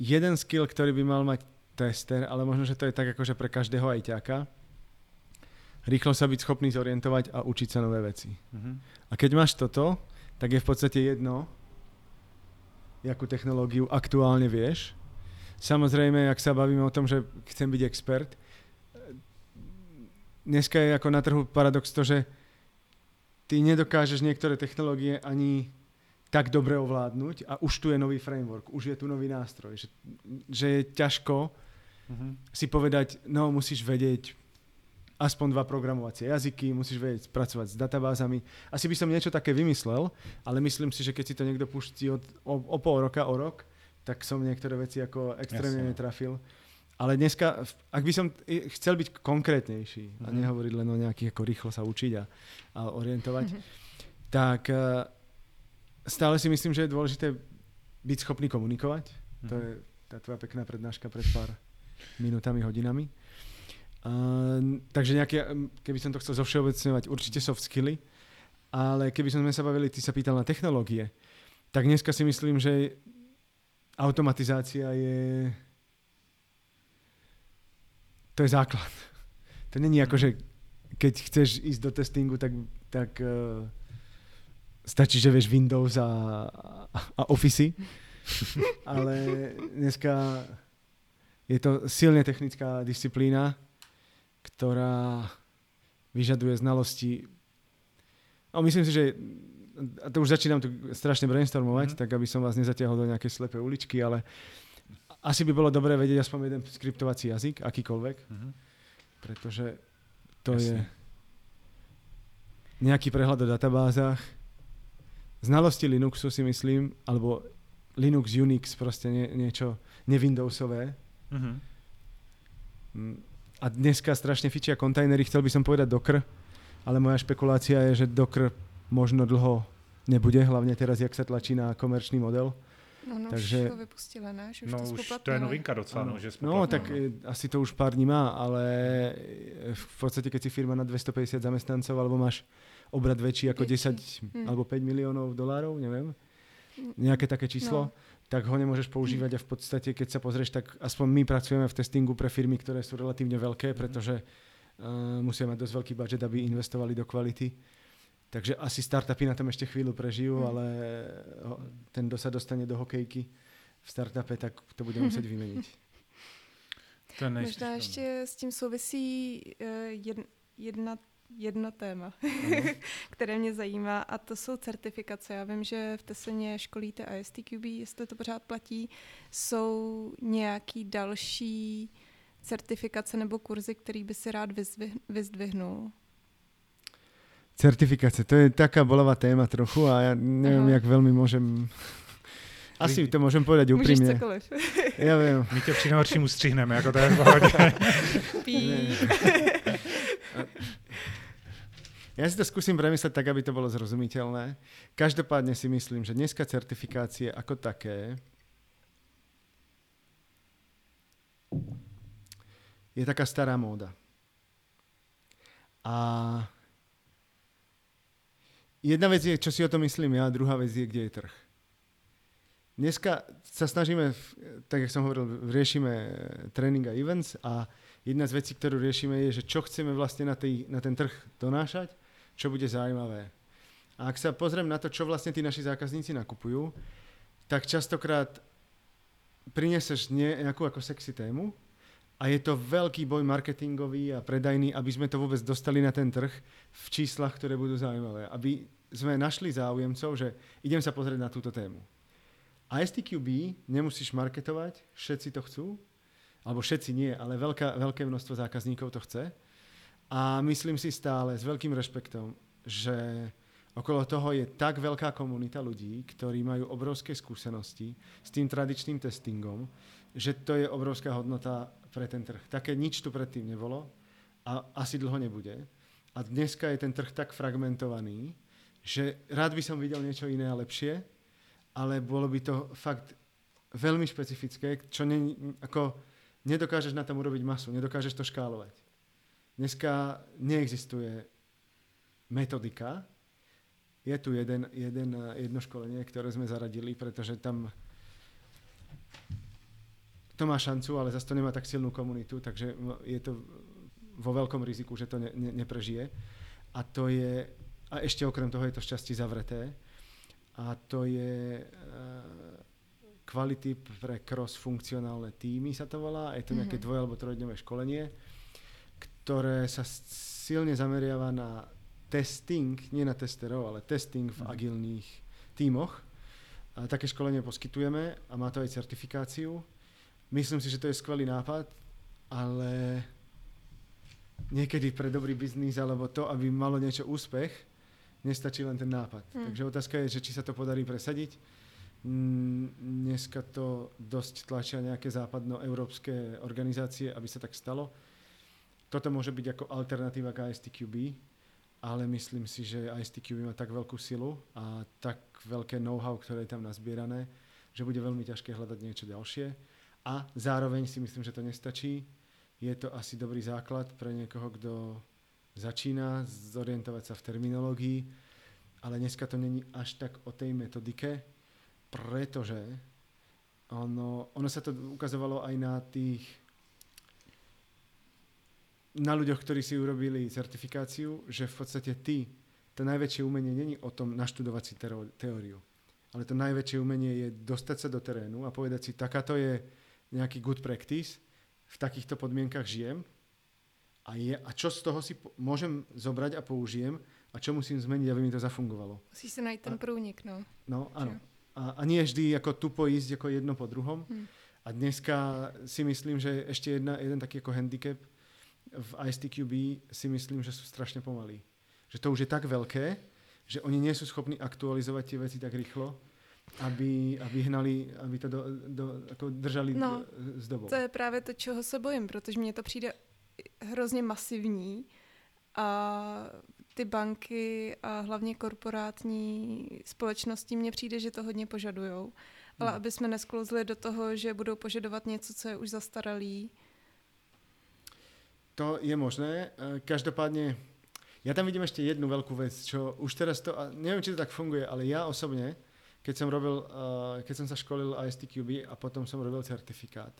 jeden skill, ktorý by mal mať tester, ale možno, že to je tak akože pre každého ajťáka, rýchlo sa byť schopný zorientovať a učiť sa nové veci. Uh-huh. A keď máš toto, tak je v podstate jedno, jakú technológiu aktuálne vieš. Samozrejme, ak sa bavíme o tom, že chcem byť expert, dneska je ako na trhu paradox to, že ty nedokážeš niektoré technológie ani tak dobre ovládnuť a už tu je nový framework, už je tu nový nástroj. Že, že je ťažko uh-huh. si povedať, no musíš vedieť aspoň dva programovacie jazyky, musíš vedieť pracovať s databázami. Asi by som niečo také vymyslel, ale myslím si, že keď si to niekto pustí od, o, o pol roka, o rok, tak som niektoré veci ako extrémne Jasne. No. netrafil. Ale dneska, ak by som chcel byť konkrétnejší mm-hmm. a mhm. nehovoriť len o nejakých ako rýchlo sa učiť a, a orientovať, mm-hmm. tak uh, stále si myslím, že je dôležité byť schopný komunikovať. Mm-hmm. To mhm. je tá tvoja pekná prednáška pred pár minútami, hodinami. Takže nejaké, keby som to chcel zovšeobecňovať, určite soft skilly, ale keby sme sa bavili, ty sa pýtal na technológie, tak dneska si myslím, že automatizácia je to je základ. To není ako, že keď chceš ísť do testingu, tak, tak uh, stačí, že vieš Windows a, a Office. Ale dneska je to silne technická disciplína, ktorá vyžaduje znalosti. No, myslím si, že a to už začínam tu strašne brainstormovať, mm. tak aby som vás nezatiahol do nejakej slepej uličky, ale asi by bolo dobré vedieť aspoň jeden skriptovací jazyk, akýkoľvek, mm-hmm. pretože to Jasne. je nejaký prehľad o databázach, znalosti Linuxu si myslím, alebo Linux, Unix, proste nie, niečo nevindowsové. Mm-hmm. A dneska strašne fičia kontajnery, chcel by som povedať Docker, ale moja špekulácia je, že Docker možno dlho nebude, hlavne teraz, jak sa tlačí na komerčný model. No, no Takže, už ho vypustili, ne? Že už no to už to je novinka docela, no, že No, tak no. asi to už pár dní má, ale v podstate, keď si firma na 250 zamestnancov, alebo máš obrad väčší ako 10 hmm. alebo 5 miliónov dolárov, neviem, nejaké také číslo, no. Tak ho nemôžeš používať a v podstate, keď sa pozrieš, tak aspoň my pracujeme v testingu pre firmy, ktoré sú relatívne veľké, pretože uh, musia mať dosť veľký budget, aby investovali do kvality Takže asi startupy na tom ešte chvíľu prežijú, hmm. ale ten, kto sa dostane do hokejky v startupe, tak to bude muset vymeniť. To je Možná ještě s tím souvisí eh, jedna, jedno téma, které mě zajímá a to jsou certifikace. Já vím, že v Teseně školíte ISTQB, jestli to pořád platí. Jsou nějaký další certifikace nebo kurzy, který by si rád vyzdvihnul? Certifikácia, to je taká bolavá téma trochu a ja neviem, Aha. jak veľmi môžem... Asi to môžem povedať úprimne. cokoliv. Ja viem. My ťa pri najhorším ustřihneme, ako to je v pohode. Ja si to skúsim premyslieť tak, aby to bolo zrozumiteľné. Každopádne si myslím, že dneska certifikácie ako také je taká stará móda. A jedna vec je, čo si o to myslím ja, a druhá vec je, kde je trh. Dneska sa snažíme, tak jak som hovoril, riešime tréning a events a jedna z vecí, ktorú riešime je, že čo chceme vlastne na, tej, na ten trh donášať, čo bude zaujímavé. A ak sa pozriem na to, čo vlastne tí naši zákazníci nakupujú, tak častokrát prineseš nejakú ako sexy tému a je to veľký boj marketingový a predajný, aby sme to vôbec dostali na ten trh v číslach, ktoré budú zaujímavé. Aby sme našli záujemcov, že idem sa pozrieť na túto tému. A STQB nemusíš marketovať, všetci to chcú, alebo všetci nie, ale veľká, veľké množstvo zákazníkov to chce. A myslím si stále s veľkým rešpektom, že okolo toho je tak veľká komunita ľudí, ktorí majú obrovské skúsenosti s tým tradičným testingom, že to je obrovská hodnota pre ten trh. Také nič tu predtým nebolo a asi dlho nebude. A dneska je ten trh tak fragmentovaný, že rád by som videl niečo iné a lepšie, ale bolo by to fakt veľmi špecifické, čo ne, ako nedokážeš na tom urobiť masu, nedokážeš to škálovať. Dneska neexistuje metodika, je tu jeden, jeden, jedno školenie, ktoré sme zaradili, pretože tam to má šancu, ale zase to nemá tak silnú komunitu, takže je to vo veľkom riziku, že to ne, ne, neprežije. A to je a ešte okrem toho je to šťastie zavreté. A to je kvality pre cross-funkcionálne týmy sa to volá. Je to nejaké mm-hmm. dvoj- alebo trojdňové školenie, ktoré sa silne zameriava na testing, nie na testerov, ale testing v mm-hmm. agilných tímoch. A také školenie poskytujeme a má to aj certifikáciu. Myslím si, že to je skvelý nápad, ale niekedy pre dobrý biznis alebo to, aby malo niečo úspech, nestačí len ten nápad. Hmm. Takže otázka je, že či sa to podarí presadiť. Dneska to dosť tlačia nejaké západnoeurópske organizácie, aby sa tak stalo. Toto môže byť ako alternatíva k ISTQB, ale myslím si, že ISTQB má tak veľkú silu a tak veľké know-how, ktoré je tam nazbierané, že bude veľmi ťažké hľadať niečo ďalšie. A zároveň si myslím, že to nestačí je to asi dobrý základ pre niekoho, kto začína zorientovať sa v terminológii, ale dneska to není až tak o tej metodike, pretože ono, ono sa to ukazovalo aj na tých na ľuďoch, ktorí si urobili certifikáciu, že v podstate ty, to najväčšie umenie není o tom naštudovať si teóriu, ale to najväčšie umenie je dostať sa do terénu a povedať si, takáto je nejaký good practice v takýchto podmienkach žijem a, je, a čo z toho si po, môžem zobrať a použijem a čo musím zmeniť, aby mi to zafungovalo. Musíš si nájsť ten prúnik, no. No, áno. A, a nie vždy ako tupo ísť ako jedno po druhom. Hmm. A dneska si myslím, že ešte jedna, jeden taký ako handicap v ISTQB si myslím, že sú strašne pomalí. Že to už je tak veľké, že oni nie sú schopní aktualizovať tie veci tak rýchlo, aby, aby hnali, aby to do, do, ako držali no, s dobou. To je právě to, čeho se bojím, protože mně to přijde hrozně masivní a ty banky a hlavně korporátní společnosti mně přijde, že to hodně požadujou. Ale no. aby jsme nesklouzli do toho, že budou požadovat něco, co je už zastaralý. To je možné. E, každopádne, ja tam vidím ešte jednu veľkú vec, čo už teraz to, a neviem, či to tak funguje, ale ja osobne, keď som, robil, uh, keď som sa školil ISTQB a potom som robil certifikát.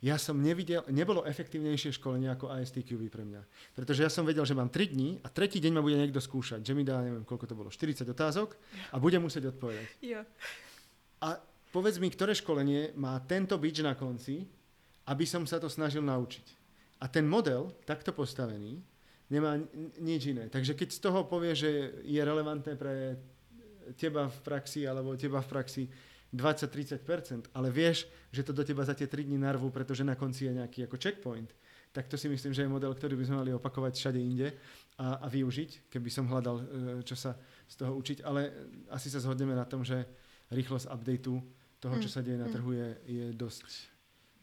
Ja som nevidel, nebolo efektívnejšie školenie ako ISTQB pre mňa. Pretože ja som vedel, že mám 3 dní a tretí deň ma bude niekto skúšať, že mi dá, neviem, koľko to bolo, 40 otázok a bude musieť odpovedať. Jo. A povedz mi, ktoré školenie má tento bič na konci, aby som sa to snažil naučiť. A ten model, takto postavený, nemá nič iné. Takže keď z toho povie, že je relevantné pre teba v praxi alebo teba v praxi 20-30%, ale vieš, že to do teba za tie 3 dní narvú, pretože na konci je nejaký ako checkpoint, tak to si myslím, že je model, ktorý by sme mali opakovať všade inde a, a využiť, keby som hľadal, e, čo sa z toho učiť. Ale asi sa zhodneme na tom, že rýchlosť updateu toho, čo mm. sa deje na mm. trhu, je, je dosť,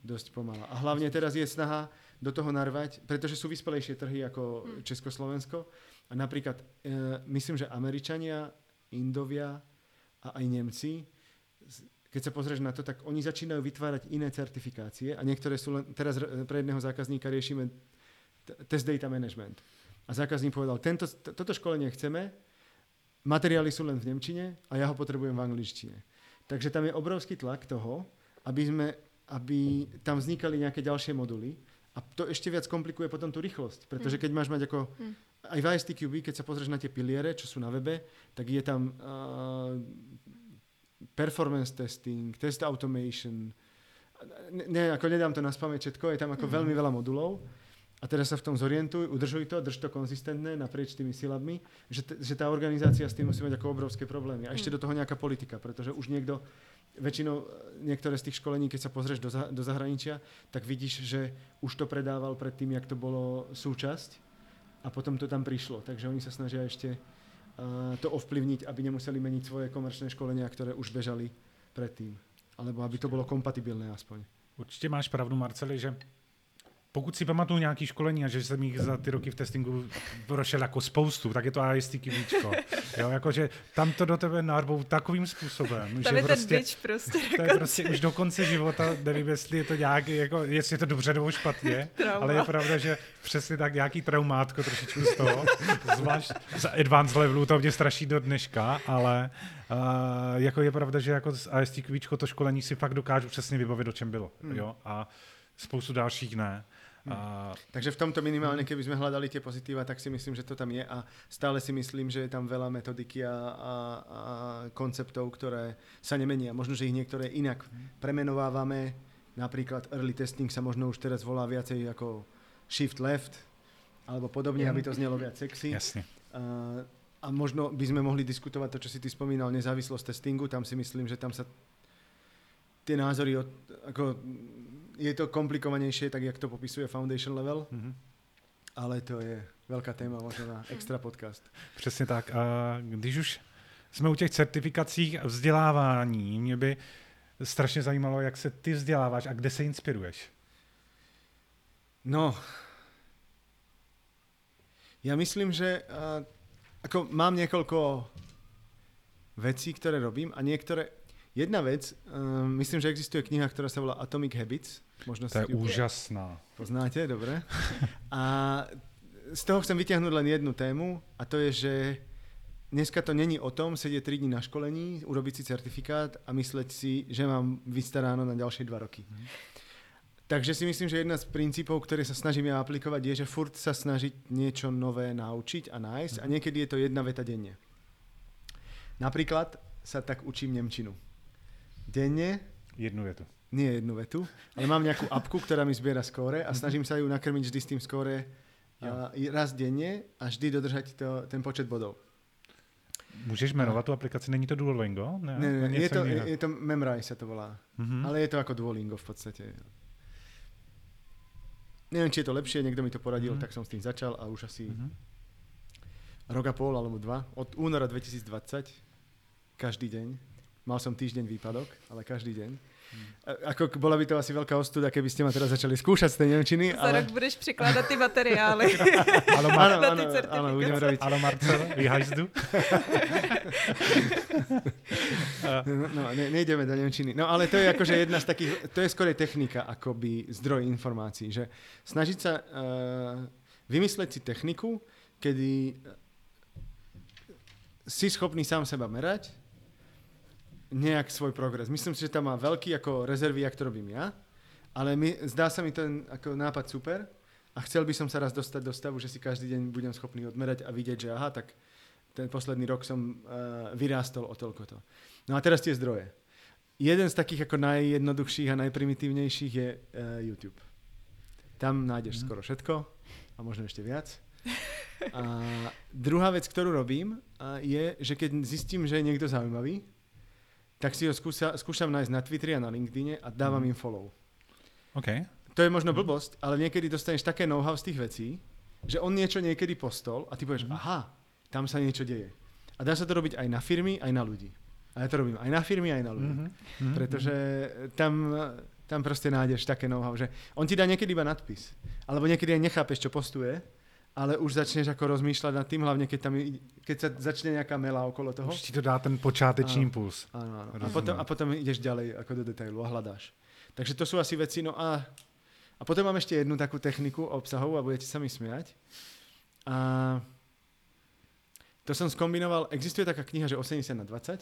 dosť pomalá. A hlavne teraz je snaha do toho narvať, pretože sú vyspelejšie trhy ako mm. Československo. A napríklad, e, myslím, že Američania Indovia a aj Nemci, keď sa pozrieš na to, tak oni začínajú vytvárať iné certifikácie a niektoré sú len, teraz pre jedného zákazníka riešime test data management. A zákazník povedal, tento, toto školenie chceme, materiály sú len v Nemčine a ja ho potrebujem v angličtine. Takže tam je obrovský tlak toho, aby, sme, aby tam vznikali nejaké ďalšie moduly a to ešte viac komplikuje potom tú rýchlosť, pretože mm. keď máš mať ako mm aj v ISTQB, keď sa pozrieš na tie piliere, čo sú na webe, tak je tam uh, performance testing, test automation, ne, ako nedám to na spamäť všetko, je tam ako mm. veľmi veľa modulov a teraz sa v tom zorientuj, udržuj to, drž to konzistentné naprieč tými silabmi, že, t- že tá organizácia s tým musí mať ako obrovské problémy. A ešte mm. do toho nejaká politika, pretože už niekto, väčšinou niektoré z tých školení, keď sa pozrieš do, za- do zahraničia, tak vidíš, že už to predával predtým, jak to bolo súčasť a potom to tam prišlo. Takže oni sa snažia ešte uh, to ovplyvniť, aby nemuseli meniť svoje komerčné školenia, ktoré už bežali predtým. Alebo aby to bylo kompatibilné aspoň. Určitě máš pravdu, Marceli, že pokud si pamatuju nějaký školení a že jsem jich za ty roky v testingu prošel jako spoustu, tak je to ISTQ víčko. Jo, jakože tam to do tebe narvou takovým způsobem, tam že je prostě, ten prostě to je prostě už do konce života, nevím, jestli je to nějaký, jako, jestli je to dobře nebo špatně, Trauma. ale je pravda, že přesně tak nějaký traumátko trošičku z toho, zvlášť z advanced levelu, to mě straší do dneška, ale uh, jako je pravda, že jako z to školení si fakt dokážu přesně vybavit, o čem bylo. Hmm. Jo? A spoustu dalších ne. A... Takže v tomto minimálne, keby sme hľadali tie pozitíva, tak si myslím, že to tam je a stále si myslím, že je tam veľa metodiky a, a, a konceptov, ktoré sa nemenia. Možno, že ich niektoré inak premenovávame. Napríklad early testing sa možno už teraz volá viacej ako shift left, alebo podobne, aby to znelo viac sexy. Jasne. A, a možno by sme mohli diskutovať to, čo si ty spomínal, nezávislosť testingu. Tam si myslím, že tam sa tie názory, od, ako, je to komplikovanejšie, tak jak to popisuje Foundation Level, mm-hmm. ale to je veľká téma možno na extra podcast. Přesně tak. A když už jsme u těch certifikacích vzdělávání, mě by strašně zajímalo, jak se ty vzděláváš a kde se inspiruješ. No, ja myslím, že uh, ako mám niekoľko vecí, ktoré robím a niektoré... Jedna vec, uh, myslím, že existuje kniha, ktorá sa volá Atomic Habits. Možno to je úžasná. Poznáte, dobre. A z toho chcem vyťahnuť len jednu tému a to je, že dneska to není o tom sedieť 3 dní na školení, urobiť si certifikát a mysleť si, že mám vystaráno na ďalšie 2 roky. Mm. Takže si myslím, že jedna z princípov, ktoré sa snažím ja aplikovať, je, že furt sa snažiť niečo nové naučiť a nájsť a mhm. niekedy je to jedna veta denne. Napríklad sa tak učím Nemčinu. Denne... Jednu vetu. Nie jednu vetu, ale mám nejakú apku, ktorá mi zbiera skóre a snažím sa ju nakrmiť vždy s tým skóre a raz denne a vždy dodržať to, ten počet bodov. Můžeš jmenovat tu aplikaci? Není to Duolingo? Ne, ne, ne je, to, je, je to Memrise sa to volá. Mm-hmm. Ale je to ako Duolingo v podstate. Neviem, či je to lepšie, niekto mi to poradil, mm-hmm. tak som s tým začal a už asi mm-hmm. rok a pol alebo dva. Od února 2020, každý deň. Mal som týždeň výpadok, ale každý deň. Hmm. Ako bola by to asi veľká ostuda, keby ste ma teraz začali skúšať z tej Nemčiny. Za ale... rok budeš překládat ty materiály. áno, áno, áno, budem robiť. Ale Marcel, vyhajzdu. no, no ne, nejdeme do Nemčiny. No ale to je akože jedna z takých, to je skôr technika, akoby zdroj informácií. Že snažiť sa uh, vymysleť si techniku, kedy si schopný sám seba merať, nejak svoj progres. Myslím si, že tam má veľký ako rezervy, jak to robím ja, ale mi, zdá sa mi ten ako nápad super a chcel by som sa raz dostať do stavu, že si každý deň budem schopný odmerať a vidieť, že aha, tak ten posledný rok som uh, vyrástol o toľko to. No a teraz tie zdroje. Jeden z takých ako najjednoduchších a najprimitívnejších je uh, YouTube. Tam nájdeš mm. skoro všetko a možno ešte viac. A druhá vec, ktorú robím, uh, je, že keď zistím, že je niekto zaujímavý, tak si ho skúsa, skúšam nájsť na Twitteri a na LinkedIne a dávam mm. im follow. Okay. To je možno blbosť, ale niekedy dostaneš také know-how z tých vecí, že on niečo niekedy postol a ty povieš, mm. aha, tam sa niečo deje. A dá sa to robiť aj na firmy, aj na ľudí. A ja to robím aj na firmy, aj na ľudí. Mm-hmm. Pretože tam, tam proste nájdeš také know-how, že on ti dá niekedy iba nadpis. Alebo niekedy aj nechápeš, čo postuje ale už začneš ako rozmýšľať nad tým, hlavne keď, tam, keď sa začne nejaká mela okolo toho. Už ti to dá ten počáteční impuls. Áno, áno. A potom, a potom ideš ďalej ako do detailu a hľadáš. Takže to sú asi veci, no a, a potom mám ešte jednu takú techniku obsahovú a budete sa mi smiať. A to som skombinoval, existuje taká kniha, že 80 na 20.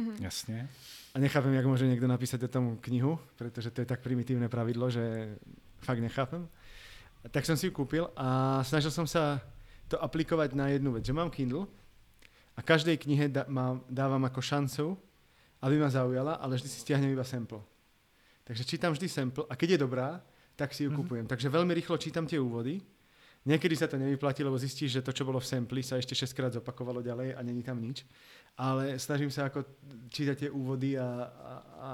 Mm-hmm. Jasne. A nechápem, jak môže niekto napísať o tom knihu, pretože to je tak primitívne pravidlo, že fakt nechápem tak som si ju kúpil a snažil som sa to aplikovať na jednu vec, že mám Kindle a každej knihe da, má, dávam ako šancu, aby ma zaujala, ale vždy si stiahnem iba sample. Takže čítam vždy sample a keď je dobrá, tak si ju mm-hmm. kúpujem. Takže veľmi rýchlo čítam tie úvody. Niekedy sa to nevyplatí, lebo zistíš, že to, čo bolo v sampli, sa ešte 6 krát zopakovalo ďalej a není tam nič. Ale snažím sa ako čítať tie úvody a, a, a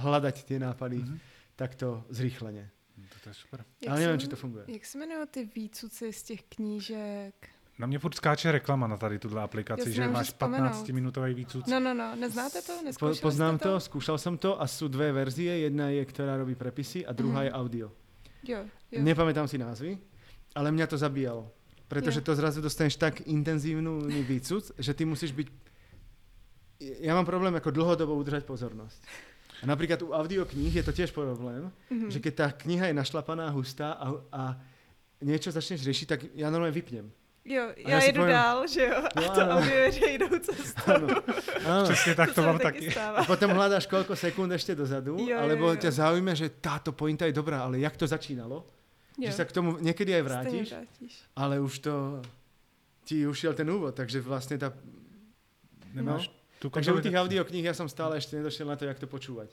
hľadať tie nápady mm-hmm. takto zrýchlene. To je super. Jak Ale nevím, či to funguje. Jak se jmenují ty výcuci z těch knížek? Na mě furt skáče reklama na tady tuhle aplikaci, že máš 15-minutový výcuc. No, no, no, neznáte to? Po, poznám to? to, skúšal som to a sú dve verzie. Jedna je, ktorá robí prepisy a druhá mm. je audio. Jo, jo. Nepamätám si názvy, ale mňa to zabíjalo. Pretože jo. to zrazu dostaneš tak intenzívny výcud, že ty musíš byť... Ja mám problém ako dlhodobo udržať pozornosť. A napríklad u audiokníh je to tiež problém, mm-hmm. že keď tá kniha je našlapaná, hustá a, a niečo začneš riešiť, tak ja normálne vypnem. Jo, já, já jedu poviem, dál, že jo, a to audio že jdou cestou. Áno, áno. Přesně tak to, to mám taky. A potom hľadáš koľko sekúnd ešte dozadu, jo, alebo jo, jo. ťa zaujíme, že táto pointa je dobrá, ale jak to začínalo? Jo. Že sa k tomu niekedy aj vrátiš, vrátiš, ale už to ti ušiel ten úvod, takže vlastne tá... Nemáš no. Tu Takže u tých audiokníh ja som stále ešte nedošiel na to, jak to počúvať.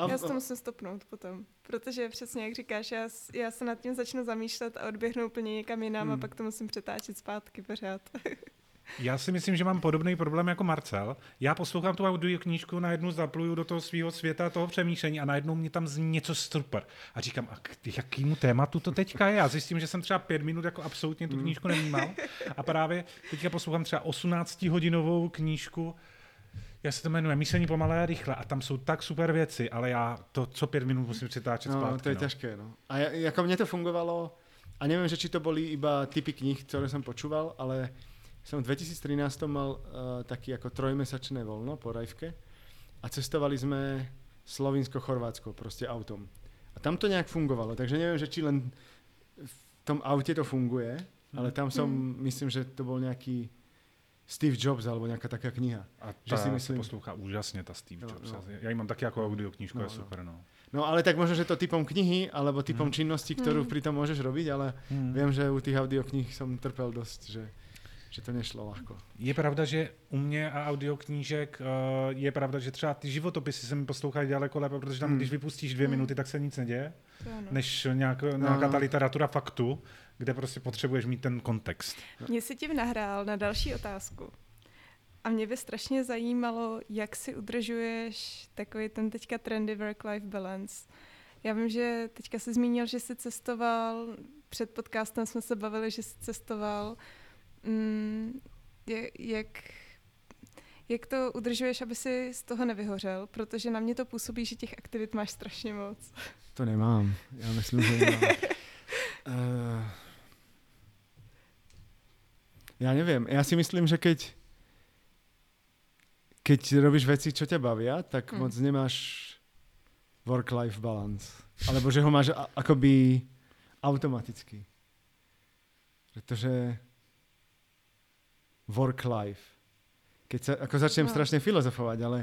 A, já si to musím stopnout potom, protože přesně jak říkáš, já, já se nad tím začnu zamýšlet a odběhnu úplně někam jinam hmm. a pak to musím přetáčet zpátky pořád. Já si myslím, že mám podobný problém jako Marcel. Já poslouchám tu audio knížku, najednou zapluju do toho svého světa, toho přemýšlení a najednou mě tam zní něco super. A říkám, a k jakýmu tématu to teďka je? A zjistím, že jsem třeba pět minut jako absolutně tu hmm. knížku nevnímal. A právě teďka poslouchám třeba 18-hodinovou knížku, já se to jmenuje Myšlení pomalé a rychle a tam jsou tak super věci, ale já to co pět minut musím přetáčet no, zpátky. to je no. ťažké, no. A ja, ako mne to fungovalo, a neviem, že či to boli iba typy kníh, ktoré som počúval, ale som v 2013 mal uh, taký ako trojmesačné voľno po Rajvke a cestovali sme Slovinsko-Chorvátsko proste autom. A tam to nejak fungovalo, takže neviem, že či len v tom aute to funguje, ale tam som, mm. myslím, že to bol nejaký Steve Jobs alebo nejaká taká kniha. A tá že si myslím... poslúcha úžasne, tá Steve no, Jobs. No. Ja ju mám taky ako audioknižku, no, je no. super. No. no ale tak možno, že to typom knihy alebo typom mm. činnosti, ktorú mm. pri tom môžeš robiť, ale mm. viem, že u tých audiokníh som trpel dosť, že že to nešlo ľahko. Je pravda, že u mě a audioknížek uh, je pravda, že třeba ty životopisy se mi poslouchají daleko lépe, protože tam, mm. když vypustíš dvě mm. minuty, tak se nic neděje, než nějak, no, nějaká ta literatura faktu kde prostě potřebuješ mít ten kontext. Mě si tím nahrál na další otázku. A mě by strašně zajímalo, jak si udržuješ takový ten teďka trendy work-life balance. Já vím, že teďka se zmínil, že jsi cestoval, před podcastem jsme se bavili, že jsi cestoval. Mm, jak, jak to udržuješ, aby si z toho nevyhořel? Protože na mě to působí, že těch aktivit máš strašně moc. To nemám. Já myslím, že nemám. uh... Ja neviem. Ja si myslím, že keď keď robíš veci, čo ťa bavia, tak hmm. moc nemáš work-life balance. Alebo že ho máš a- akoby automaticky. Pretože work-life. Keď sa, ako začnem no. strašne filozofovať, ale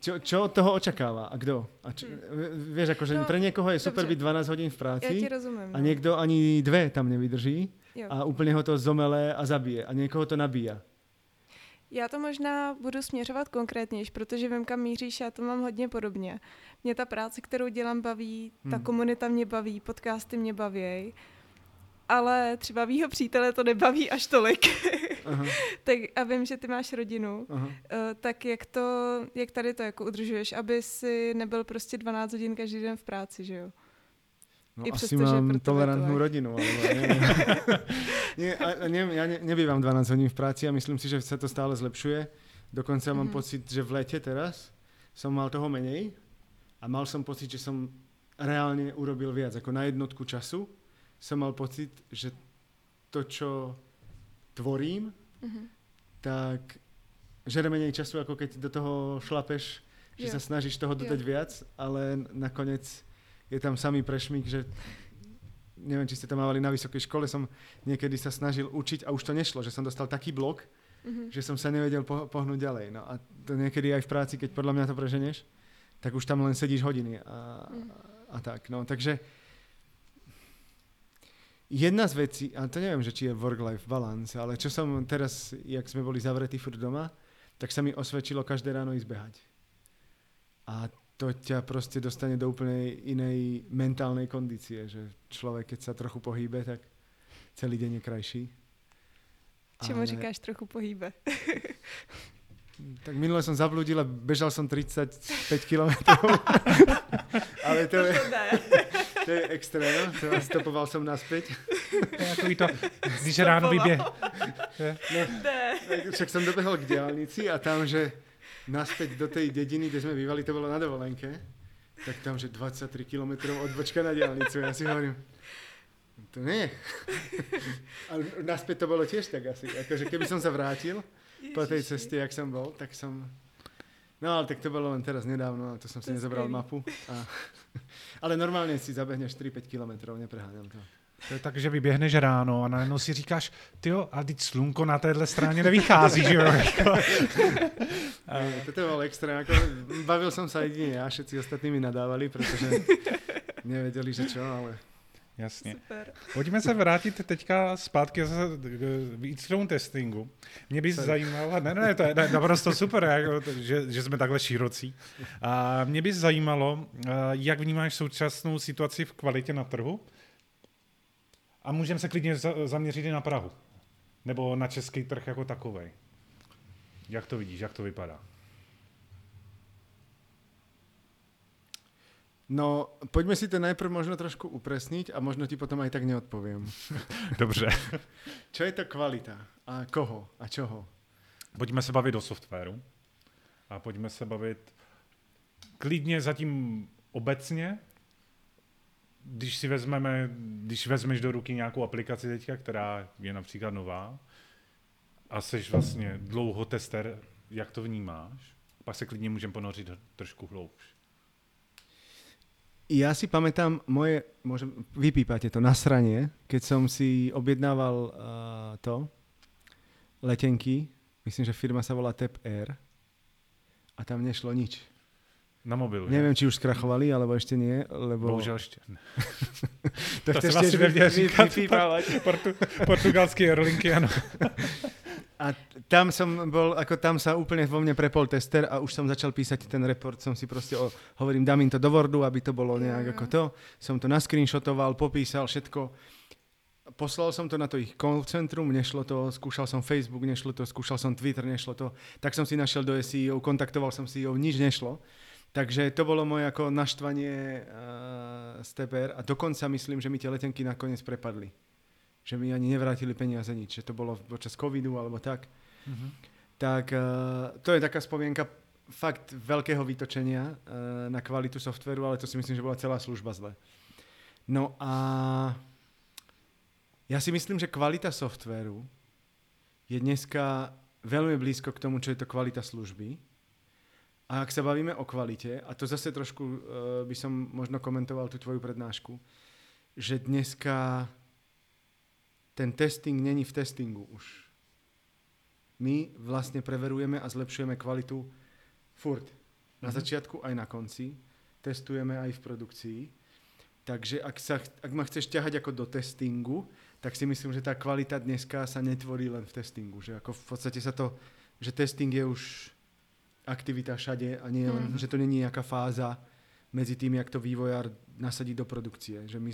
čo, čo od toho očakáva a kto? A čo, hmm. Vieš, akože no, pre niekoho je super dobře. byť 12 hodín v práci ja rozumiem, no. a niekto ani dve tam nevydrží Jo. A úplně ho to zomele a zabije. A někoho to nabíja. Já to možná budu směřovat konkrétněji, protože vím, kam míříš, já to mám hodně podobně. Mě ta práce, kterou dělám, baví, ta hmm. komunita mě baví, podcasty mě baví, ale třeba mýho přítele to nebaví až tolik. Aha. tak a vím, že ty máš rodinu, Aha. Uh, tak jak to, jak tady to jako udržuješ, aby si nebyl prostě 12 hodin každý den v práci, že jo? No I asi mám tolerantnú rodinu. Ale nie, a, nie, ja ne, nebývam 12 hodín v práci a myslím si, že sa to stále zlepšuje. Dokonca mm-hmm. mám mhm. pocit, že v lete teraz som mal toho menej a mal som pocit, že som reálne urobil viac. Ako na jednotku času som mal pocit, že to, čo tvorím, mm-hmm. tak žere menej času, ako keď do toho šlapeš, že jo. sa snažíš toho dodať jo. viac, ale nakoniec je tam samý prešmík, že neviem, či ste to mávali na vysokej škole, som niekedy sa snažil učiť a už to nešlo, že som dostal taký blok, mm-hmm. že som sa nevedel po- pohnúť ďalej. No a to niekedy aj v práci, keď podľa mňa to preženeš, tak už tam len sedíš hodiny a, mm. a tak. No, takže jedna z vecí, a to neviem, že či je work-life balance, ale čo som teraz, jak sme boli zavretí furt doma, tak sa mi osvedčilo každé ráno ísť behať. A to ťa proste dostane do úplnej inej mentálnej kondície, že človek, keď sa trochu pohýbe, tak celý deň je krajší. Čemu Ale... říkáš trochu pohýbe? tak minule som zabludil a bežal som 35 kilometrov. Ale to je, to je extrém, to stopoval som naspäť. Takový to, když ráno vyběh. Ne, ne. Však som dobehol k diálnici a tam, že naspäť do tej dediny, kde sme bývali, to bolo na dovolenke, tak tam, že 23 km odbočka na diálnicu. Ja si hovorím, to nie. Ale naspäť to bolo tiež tak asi. Akože keby som sa vrátil Ježiši. po tej ceste, jak som bol, tak som... No ale tak to bolo len teraz nedávno, to som si to nezobral mapu. A... Ale normálne si zabehneš 3-5 km, nepreháňam to. To je tak, že vyběhneš ráno a najednou si říkáš, ty a teď slunko na téhle straně nevychází, že jo? Toto bol extra. Ako, bavil som sa jedine ja, všetci ostatní mi nadávali, pretože nevěděli, že čo, ale... Jasně. Super. Pojďme se vrátit teďka zpátky zase k víc k tomu testingu. Mě by Sorry. zajímalo, ne, ne, to je naprosto super, jako, že, že jsme takhle širocí. A mě by zajímalo, eh, jak vnímáš současnou situaci v kvalitě na trhu a můžeme se klidně za, zaměřit i na Prahu. Nebo na český trh jako takový. Jak to vidíš, jak to vypadá? No, poďme si to najprv možno trošku upresniť a možno ti potom aj tak neodpoviem. Dobře. Čo je to kvalita? A koho? A čoho? Pojďme se bavit o softwaru a pojďme se bavit klidně zatím obecně, když si vezmeme, když vezmeš do ruky nějakou aplikaci teďka, která je například nová a jsi vlastně dlouho tester, jak to vnímáš, pak se klidně můžeme ponořit trošku hloubš. Ja si pamätám moje, môžem, vypípate to, nasranie, keď som si objednával uh, to, letenky, myslím, že firma sa volá TEP Air a tam nešlo nič. Na mobilu. že? Neviem, či už skrachovali, alebo ešte nie, lebo... Bohužel ještě. ne. to, To chceš tiež vy- neměl vy- říkat. vypípávať. Portu, portugalský aerolinky, ano. A tam som bol, ako tam sa úplne vo mne prepol tester a už som začal písať ten report, som si proste, o, hovorím, dám im to do Wordu, aby to bolo nejak ako to. Som to nascreenshotoval, popísal všetko. Poslal som to na to ich call centrum, nešlo to, skúšal som Facebook, nešlo to, skúšal som Twitter, nešlo to. Tak som si našiel do SEO, kontaktoval som CEO, nič nešlo. Takže to bolo moje ako naštvanie uh, z TPR a dokonca myslím, že mi tie letenky nakoniec prepadli. Že mi ani nevrátili peniaze nič, že to bolo počas covidu alebo tak. Mhm. Tak uh, to je taká spomienka fakt veľkého vytočenia uh, na kvalitu softveru, ale to si myslím, že bola celá služba zle. No a ja si myslím, že kvalita softveru je dneska veľmi blízko k tomu, čo je to kvalita služby. A ak sa bavíme o kvalite, a to zase trošku uh, by som možno komentoval tú tvoju prednášku, že dneska ten testing není v testingu už. My vlastne preverujeme a zlepšujeme kvalitu furt. Na Mhm. začiatku aj na konci. Testujeme aj v produkcii. Takže ak, sa, ak ma chceš ťahať ako do testingu, tak si myslím, že tá kvalita dneska sa netvorí len v testingu. Že ako v podstate sa to, že testing je už aktivita všade a nie len, Mhm. že to není nejaká fáza medzi tým, jak to vývojár nasadí do produkcie. Že my,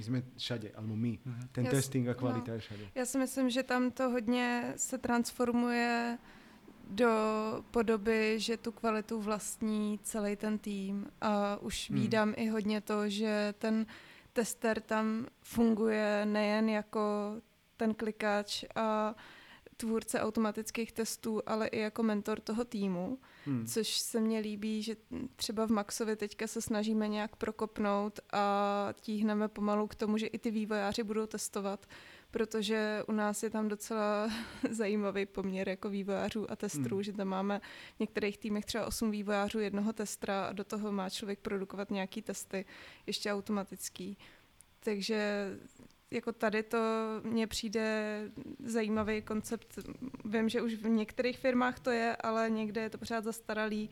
my sme všade, alebo my. Mhm. Ten Jas- testing a kvalita je všade. Já si myslím, že tam to hodně se transformuje do podoby, že tu kvalitu vlastní celý ten tým. A už Hmm. vídám i hodně to, že ten tester tam funguje nejen jako ten klikač a tvůrce automatických testů, ale i jako mentor toho týmu, Hmm. což se mně líbí, že třeba v Maxovi teďka se snažíme nějak prokopnout a tíhneme pomalu k tomu, že i ty vývojáři budou testovat, protože u nás je tam docela zajímavý poměr jako vývojářů a testrů, Hmm. že tam máme v některých týmech třeba 8 vývojářů, jednoho testra a do toho má člověk produkovat nějaký testy, ještě automatický. Takže jako tady to mně přijde zajímavý koncept. Vím, že už v některých firmách to je, ale někde je to pořád zastaralý.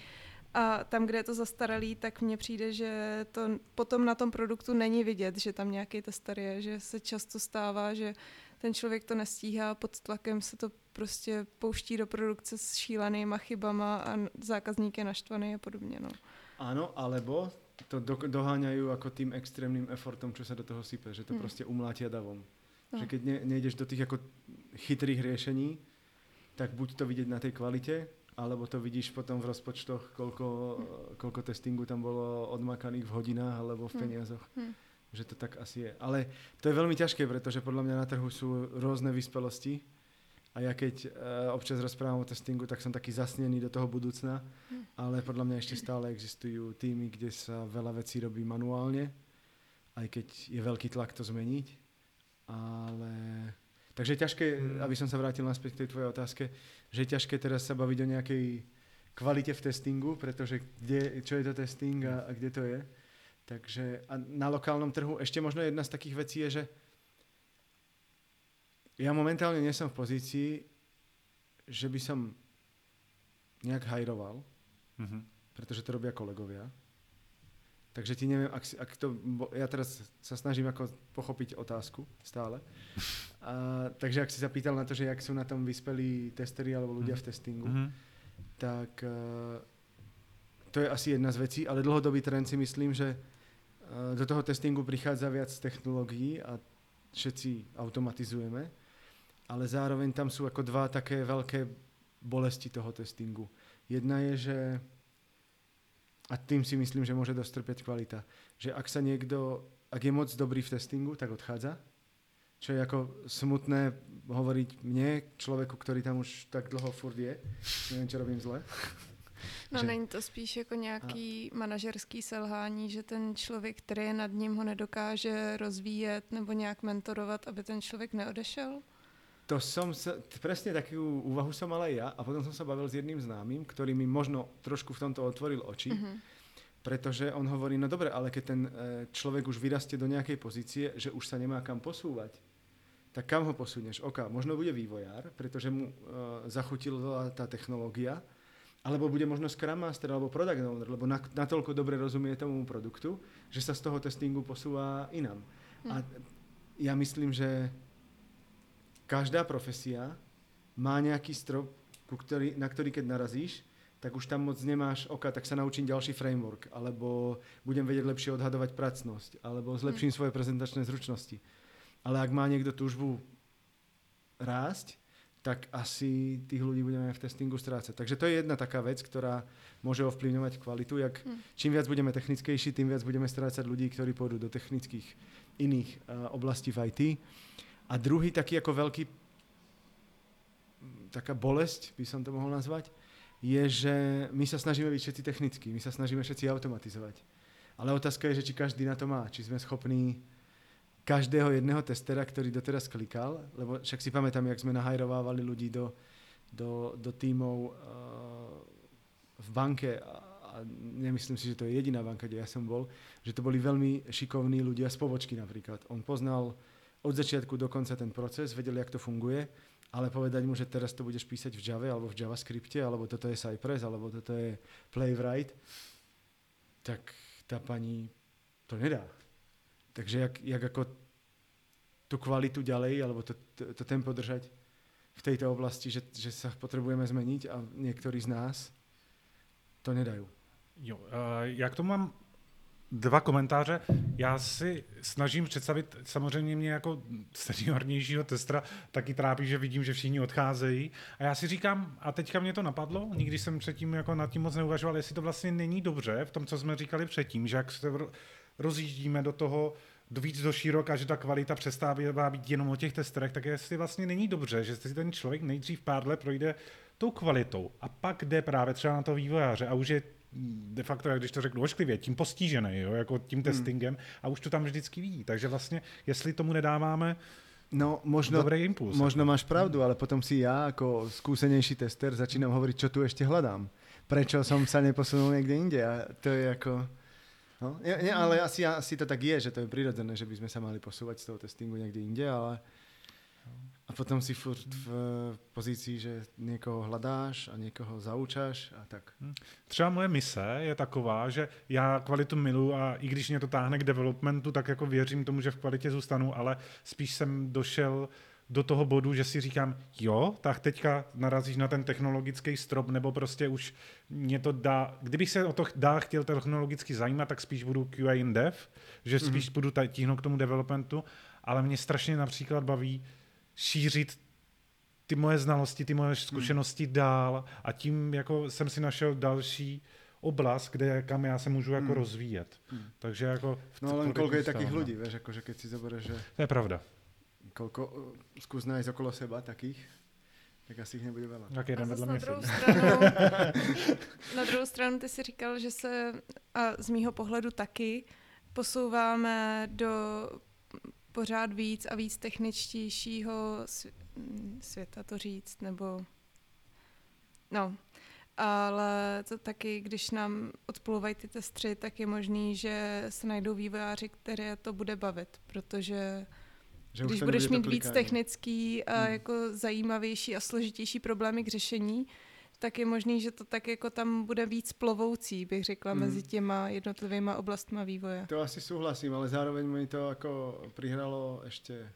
A tam, kde je to zastaralý, tak mně přijde, že to potom na tom produktu není vidět, že tam nějaký tester je, že se často stává, že ten člověk to nestíhá, pod tlakem se to prostě pouští do produkce s šílenýma chybama a zákazník je naštvaný a podobně. No. Áno, alebo to do, doháňajú ako tým extrémnym effortom, čo sa do toho sype, že to Hmm. proste umlátia davom. No. Že keď ne, nejdeš do tých ako chytrých riešení, tak buď to vidieť na tej kvalite, alebo to vidíš potom v rozpočtoch, koľko, koľko testingu tam bolo odmakaných v hodinách alebo v Hmm. peniazoch. Hmm. Že to tak asi je. Ale to je veľmi ťažké, pretože podľa mňa na trhu sú rôzne vyspelosti a ja keď uh, občas rozprávam o testingu, tak som taký zasnený do toho budúcna, Hm. ale podľa mňa ešte stále existujú týmy, kde sa veľa vecí robí manuálne, aj keď je veľký tlak to zmeniť. Ale... Takže je ťažké, Hmm. aby som sa vrátil naspäť k tej tvojej otázke, že je ťažké teraz sa baviť o nejakej kvalite v testingu, pretože kde, čo je to testing a, a kde to je. Takže a na lokálnom trhu ešte možno jedna z takých vecí je, že ja momentálne nie som v pozícii, že by som nejak hajroval, Mhm. pretože to robia kolegovia. Takže ti neviem, ak, ak to, ja teraz sa snažím ako pochopiť otázku stále. A, takže ak si sa pýtal na to, že jak sú na tom vyspelí testery alebo ľudia v testingu, mm-hmm. tak uh, to je asi jedna z vecí, ale dlhodobý trend si myslím, že uh, do toho testingu prichádza viac technológií a všetci automatizujeme, ale zároveň tam sú ako dva také veľké bolesti toho testingu. Jedna je, že a tým si myslím, že môže dostrpeť kvalita. Že ak sa niekto, ak je moc dobrý v testingu, tak odchádza. Čo je ako smutné hovoriť mne, človeku, ktorý tam už tak dlho furt je. Neviem, čo robím zle. No že... není to spíš jako nějaký a... manažerský selhání, že ten člověk, který je nad ním, ho nedokáže rozvíjet nebo nějak mentorovat, aby ten člověk neodešel? To som sa, presne takú úvahu som mal aj ja a potom som sa bavil s jedným známym, ktorý mi možno trošku v tomto otvoril oči, mm-hmm. pretože on hovorí, no dobre, ale keď ten e, človek už vyrastie do nejakej pozície, že už sa nemá kam posúvať, tak kam ho posunieš? OK, možno bude vývojár, pretože mu uh, zachutila tá technológia, alebo bude možno Scrum Master alebo Product Owner, lebo natoľko dobre rozumie tomu produktu, že sa z toho testingu posúva inám. Hmm. A ja myslím, že každá profesia má nejaký strop, ktorý, na ktorý keď narazíš, tak už tam moc nemáš oka, tak sa naučím ďalší framework, alebo budem vedieť lepšie odhadovať pracnosť, alebo zlepším hm. svoje prezentačné zručnosti. Ale ak má niekto túžbu rásť, tak asi tých ľudí budeme v testingu strácať. Takže to je jedna taká vec, ktorá môže ovplyvňovať kvalitu. Jak, hm. Čím viac budeme technickejší, tým viac budeme strácať ľudí, ktorí pôjdu do technických iných uh, oblastí v IT. A druhý taký ako veľký, taká bolesť, by som to mohol nazvať, je, že my sa snažíme byť všetci technickí, my sa snažíme všetci automatizovať. Ale otázka je, že či každý na to má, či sme schopní každého jedného testera, ktorý doteraz klikal, lebo však si pamätám, jak sme nahajrovávali ľudí do, do, do tímov uh, v banke a nemyslím si, že to je jediná banka, kde ja som bol, že to boli veľmi šikovní ľudia z pobočky napríklad. On poznal od začiatku do konca ten proces, vedel, jak to funguje, ale povedať mu, že teraz to budeš písať v Java alebo v JavaScripte, alebo toto je Cypress, alebo toto je Playwright, tak tá pani to nedá. Takže jak, jak ako tú kvalitu ďalej, alebo to, to, to tempo držať v tejto oblasti, že, že sa potrebujeme zmeniť a niektorí z nás to nedajú. Jo, uh, já k tomu mám dva komentáře. Já si snažím představit, samozřejmě mě jako seniornějšího testra taky trápí, že vidím, že všichni odcházejí. A já si říkám, a teďka mě to napadlo, nikdy jsem předtím jako nad tím moc neuvažoval, jestli to vlastně není dobře v tom, co jsme říkali předtím, že jak se rozjíždíme do toho do víc do široka, že ta kvalita přestává být jenom o těch testerech, tak jestli vlastně není dobře, že si ten člověk nejdřív pár let projde tou kvalitou a pak jde právě třeba na to vývojáře a už je de facto, jak když to řeknu ošklivě, tím postižený, jo, jako tím hmm. testingem hmm. a už to tam vždycky ví. Takže vlastně, jestli tomu nedáváme No, možno, Dobrý impuls. Možno máš pravdu, ale potom si ja ako skúsenejší tester začínam hovoriť, čo tu ešte hľadám. Prečo som sa neposunul niekde inde. A to je ako... No, nie, nie, ale asi, asi to tak je, že to je prirodzené, že by sme sa mali posúvať z toho testingu niekde inde, ale a potom si furt v pozícii, že někoho hledáš a někoho zaučáš a tak. Hm. Třeba moje mise je taková, že já kvalitu milu a i když mě to táhne k developmentu, tak jako věřím tomu, že v kvalitě zůstanu, ale spíš jsem došel do toho bodu, že si říkám, jo, tak teďka narazíš na ten technologický strop, nebo prostě už mě to dá, kdybych se o to dá chtěl technologicky zajímat, tak spíš budu QA in dev, že spíš mm-hmm. budu tíhnout k tomu developmentu, ale mě strašně například baví šířit ty moje znalosti, ty moje zkušenosti hmm. dál a tím jako jsem si našel další oblast, kde kam já se můžu jako hmm. rozvíjet. Hmm. Takže jako... No len koľko je takých ľudí, vieš, akože keď si zoberieš, že... To je pravda. Koľko, skús nájsť okolo seba takých, tak asi ich nebude veľa. Tak jeden vedle na druhou, stranu, na druhou stranu ty si říkal, že se, a z mýho pohledu taky, posouváme do pořád víc a víc techničtějšího světa to říct, nebo no, ale to taky, když nám odplouvají ty testři, tak je možný, že se najdou vývojáři, které to bude bavit, protože že když budeš mít víc technický a hmm. jako zajímavější a složitější problémy k řešení, tak je možný, že to tak jako tam bude víc plovoucí, bych řekla, mm. mezi těma jednotlivými oblastmi vývoje. To asi souhlasím, ale zároveň mi to jako prihralo ještě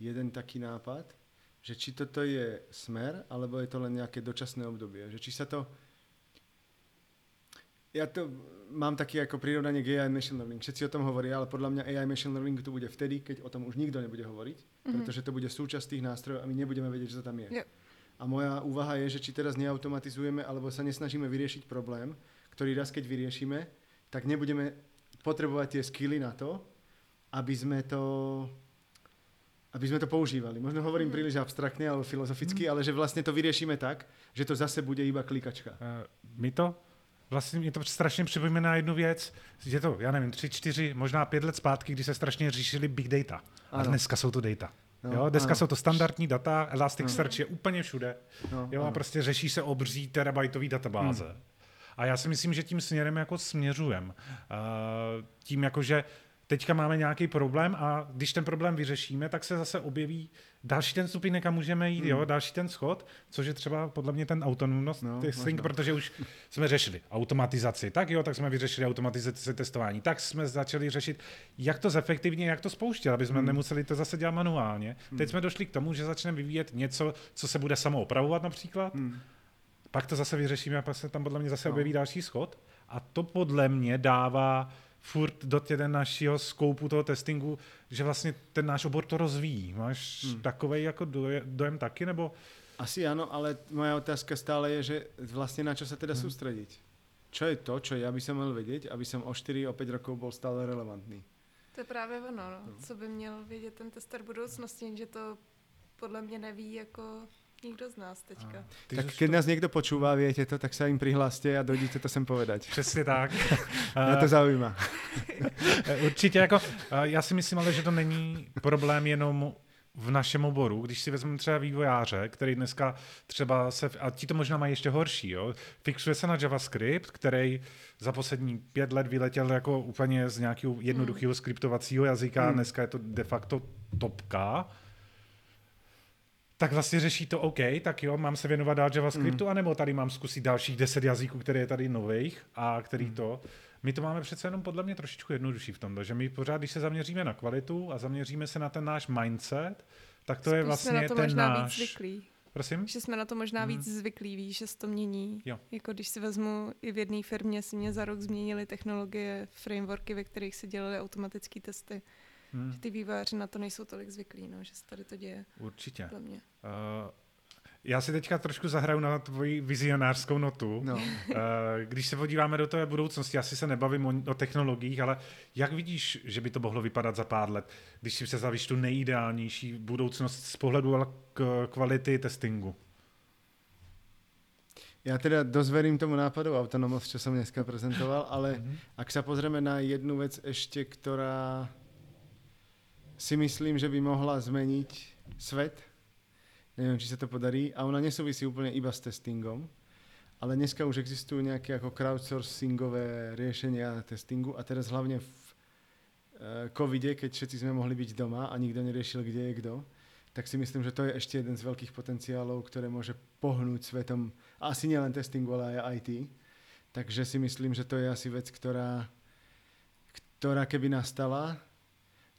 jeden taký nápad, že či toto je smer, alebo je to len nejaké dočasné obdobie. Že či sa to... Ja to mám taký ako prirovnanie k AI machine learning. Všetci o tom hovoria, ale podľa mňa AI machine learning tu bude vtedy, keď o tom už nikto nebude hovoriť, mm-hmm. pretože to bude súčasť tých nástrojov a my nebudeme vedieť, že to tam je. Yeah. A moja úvaha je, že či teraz neautomatizujeme alebo sa nesnažíme vyriešiť problém, ktorý raz keď vyriešime, tak nebudeme potrebovať tie skily na to, aby sme to aby sme to používali. Možno hovorím mm. príliš abstraktne alebo filozoficky, mm. ale že vlastne to vyriešime tak, že to zase bude iba klikačka. Uh, my to vlastně mě to strašně připomíná jednu věc, že to, já nevím, tři, čtyři, možná pět let zpátky, kdy se strašně řešili big data. Ano. A dneska jsou to data. No, jo, dneska ano. jsou to standardní data, Elasticsearch no. je úplně všude. No, jo, a prostě řeší se obří terabajtový databáze. Hmm. A já si myslím, že tím směrem jako směřujem. Uh, tím jako, že teďka máme nějaký problém a když ten problém vyřešíme, tak se zase objeví další ten stupeň, kam můžeme jít, hmm. jo, další ten schod, což je třeba podle mě ten autonomnost no, testing, protože už jsme řešili automatizaci, tak jo, tak jsme vyřešili automatizaci testování, tak jsme začali řešit, jak to zefektivně, jak to spouštět, aby jsme hmm. nemuseli to zase dělat manuálně. Hmm. Teď jsme došli k tomu, že začneme vyvíjet něco, co se bude samo opravovat například, hmm. pak to zase vyřešíme a pak se tam podle mě zase no. objeví další schod a to podle mě dává furt do těden našeho skoupu toho testingu, že vlastně ten náš obor to rozvíjí. Máš hmm. takový jako dojem, dojem taky, nebo? Asi ano, ale moja otázka stále je, že vlastně na čo se teda hmm. soustředit. Čo je to, čo já by som měl vědět, aby som o 4, o 5 rokov byl stále relevantný? To je právě ono, no. no. co by měl vědět ten tester budoucnosti, že to podle mě neví jako nikdo z nás teďka. A, tak keď to... nás někdo počúva, viete to, tak sa im prihláste a dojdete to sem povedať. Přesně tak. Mě to zaujíma. Určitě jako, já si myslím ale, že to není problém jenom v našem oboru, když si vezmeme třeba vývojáře, který dneska třeba se, a ti to možná mají ještě horší, jo, fixuje se na JavaScript, který za poslední pět let vyletěl jako úplně z nějakého jednoduchého hmm. skriptovacího jazyka, hmm. dneska je to de facto topka, tak vlastně řeší to OK, tak jo, mám se věnovat dál JavaScriptu, mm. anebo tady mám zkusit dalších deset jazyků, které je tady nových a který mm. to. My to máme přece jenom podle mě trošičku jednodušší v tom, že my pořád, když se zaměříme na kvalitu a zaměříme se na ten náš mindset, tak to Spíš je vlastně na to ten možná náš... Víc zvyklý. Prosím? Že jsme na to možná mm. víc zvyklí, víš, že se to mění. Jo. Jako když si vezmu, i v jedné firmě si mě za rok změnily technologie, frameworky, ve kterých se dělaly automatické testy. Hmm. Že ty vývojáři na to nejsou tolik zvyklí, no, že se tady to děje. Určitě. mě. Uh, já si teďka trošku zahraju na tvoji vizionářskou notu. No. Uh, když se podíváme do té budoucnosti, asi se nebavím o, o technologiích, ale jak vidíš, že by to mohlo vypadat za pár let, když si představíš tu nejideálnější budoucnost z pohledu kvality testingu? Ja teda dosť verím tomu nápadu autonomosť, čo som dneska prezentoval, ale mm-hmm. ak sa pozrieme na jednu vec ešte, ktorá si myslím, že by mohla zmeniť svet. Neviem, či sa to podarí. A ona nesúvisí úplne iba s testingom. Ale dneska už existujú nejaké ako crowdsourcingové riešenia testingu a teraz hlavne v e, covide, keď všetci sme mohli byť doma a nikto neriešil, kde je kto, tak si myslím, že to je ešte jeden z veľkých potenciálov, ktoré môže pohnúť svetom, asi nielen testingu, ale aj IT. Takže si myslím, že to je asi vec, ktorá, ktorá keby nastala,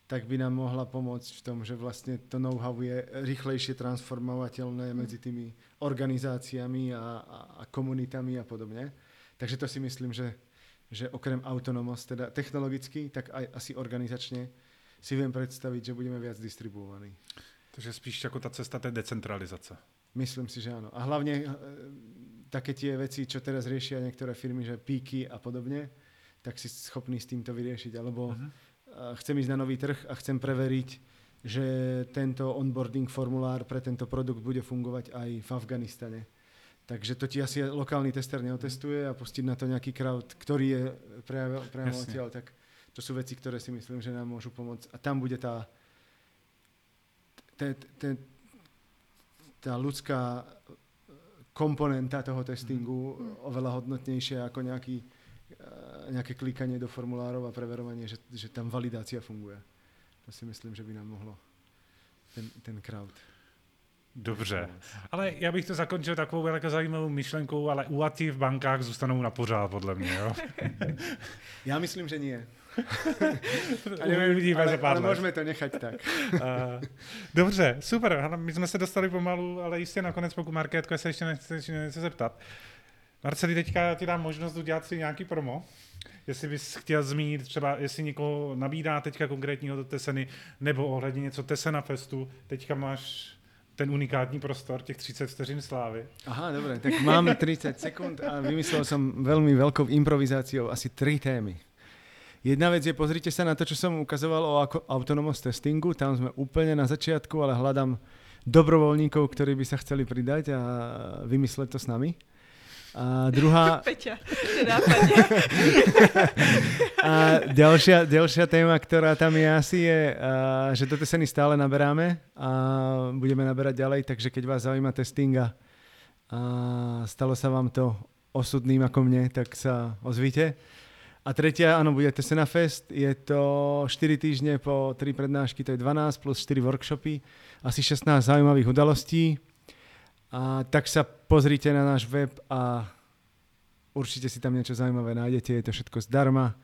tak by nám mohla pomôcť v tom, že vlastne to know-how je rýchlejšie transformovateľné mm. medzi tými organizáciami a, a, a komunitami a podobne. Takže to si myslím, že, že okrem autonomos, teda technologicky, tak aj asi organizačne si viem predstaviť, že budeme viac distribuovaní. Takže spíš ako tá cesta tej decentralizace. Myslím si, že áno. A hlavne e, také tie veci, čo teraz riešia niektoré firmy, že píky a podobne, tak si schopný s týmto vyriešiť. Alebo uh-huh chcem ísť na nový trh a chcem preveriť, že tento onboarding formulár pre tento produkt bude fungovať aj v Afganistane. Takže to ti asi lokálny tester neotestuje a pustiť na to nejaký crowd, ktorý je priamo odtiaľ, tak to sú veci, ktoré si myslím, že nám môžu pomôcť. A tam bude tá, tá, tá, tá ľudská komponenta toho testingu mm. oveľa hodnotnejšia ako nejaký nejaké klikanie do formulárov a preverovanie, že, že tam validácia funguje. To si myslím, že by nám mohlo ten, ten crowd. Dobře, ale já bych to zakončil takovou jako zajímavou myšlenkou, ale úlaty v bankách zůstanou na pořád, podle mě, jo? Ja myslím, že nie. A nevím, vidíme ale, za pár ale let. môžeme to nechať tak. Uh, dobře, super. My jsme se dostali pomalu, ale jistě nakonec, pokud Markétko se ještě nechce, nechce zeptat. Marceli, teďka ti dám možnost udělat si nějaký promo. Jestli bys chtěl zmínit třeba, jestli někoho nabídá teďka konkrétního do Teseny, nebo ohledně něco Tesena Festu, teďka máš ten unikátní prostor, těch 30 vteřin slávy. Aha, dobre, tak mám 30 sekúnd a vymyslel som veľmi veľkou improvizáciou asi tri témy. Jedna vec je, pozrite sa na to, čo som ukazoval o autonomous testingu. Tam sme úplne na začiatku, ale hľadám dobrovoľníkov, ktorí by sa chceli pridať a vymysleť to s nami. A druhá, Peťa, a ďalšia, ďalšia téma, ktorá tam je asi je, že do Teseny stále naberáme a budeme naberať ďalej, takže keď vás zaujíma testing a, a stalo sa vám to osudným ako mne, tak sa ozvite. A tretia, áno, bude Tesena Fest. Je to 4 týždne po 3 prednášky, to je 12 plus 4 workshopy, asi 16 zaujímavých udalostí. A tak sa pozrite na náš web a určite si tam niečo zaujímavé nájdete. Je to všetko zdarma.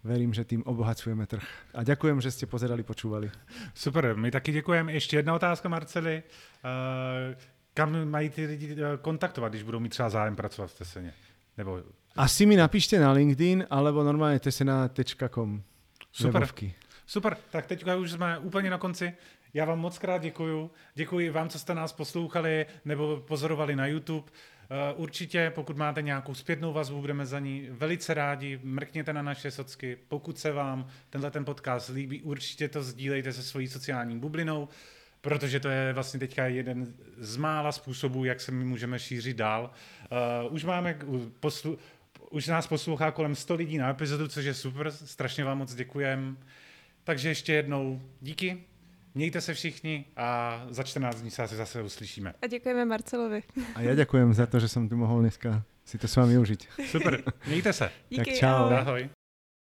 Verím, že tým obohacujeme trh. A ďakujem, že ste pozerali, počúvali. Super, my taky děkujeme. Ještě jedna otázka, Marceli. Uh, kam mají ty lidi eh, kontaktovat, když budou mít třeba zájem pracovat v Teseně? Nebo Asi mi napíšte na LinkedIn, alebo normálne tesena.com. Super. Webovky. Super, tak teďka už jsme úplně na konci. Já vám moc krát děkuju. Děkuji vám, co jste nás poslouchali nebo pozorovali na YouTube. Eh, Určitě, pokud máte nějakou zpětnou vazbu, budeme za ní velice rádi. Mrkněte na naše socky. Pokud se vám tenhle ten podcast líbí, určitě to sdílejte se svojí sociální bublinou, protože to je vlastně teďka jeden z mála způsobů, jak se my můžeme šířit dál. Uh, už máme poslu- už nás poslouchá kolem 100 lidí na epizodu, což je super, strašně vám moc děkujem. Takže ještě jednou díky, mějte se všichni a za 14 dní se asi zase uslyšíme. A děkujeme Marcelovi. A ja ďakujem za to, že som tu mohol dneska si to s vami užiť. Super, mějte se. Díky, čau. ahoj. Ahoj.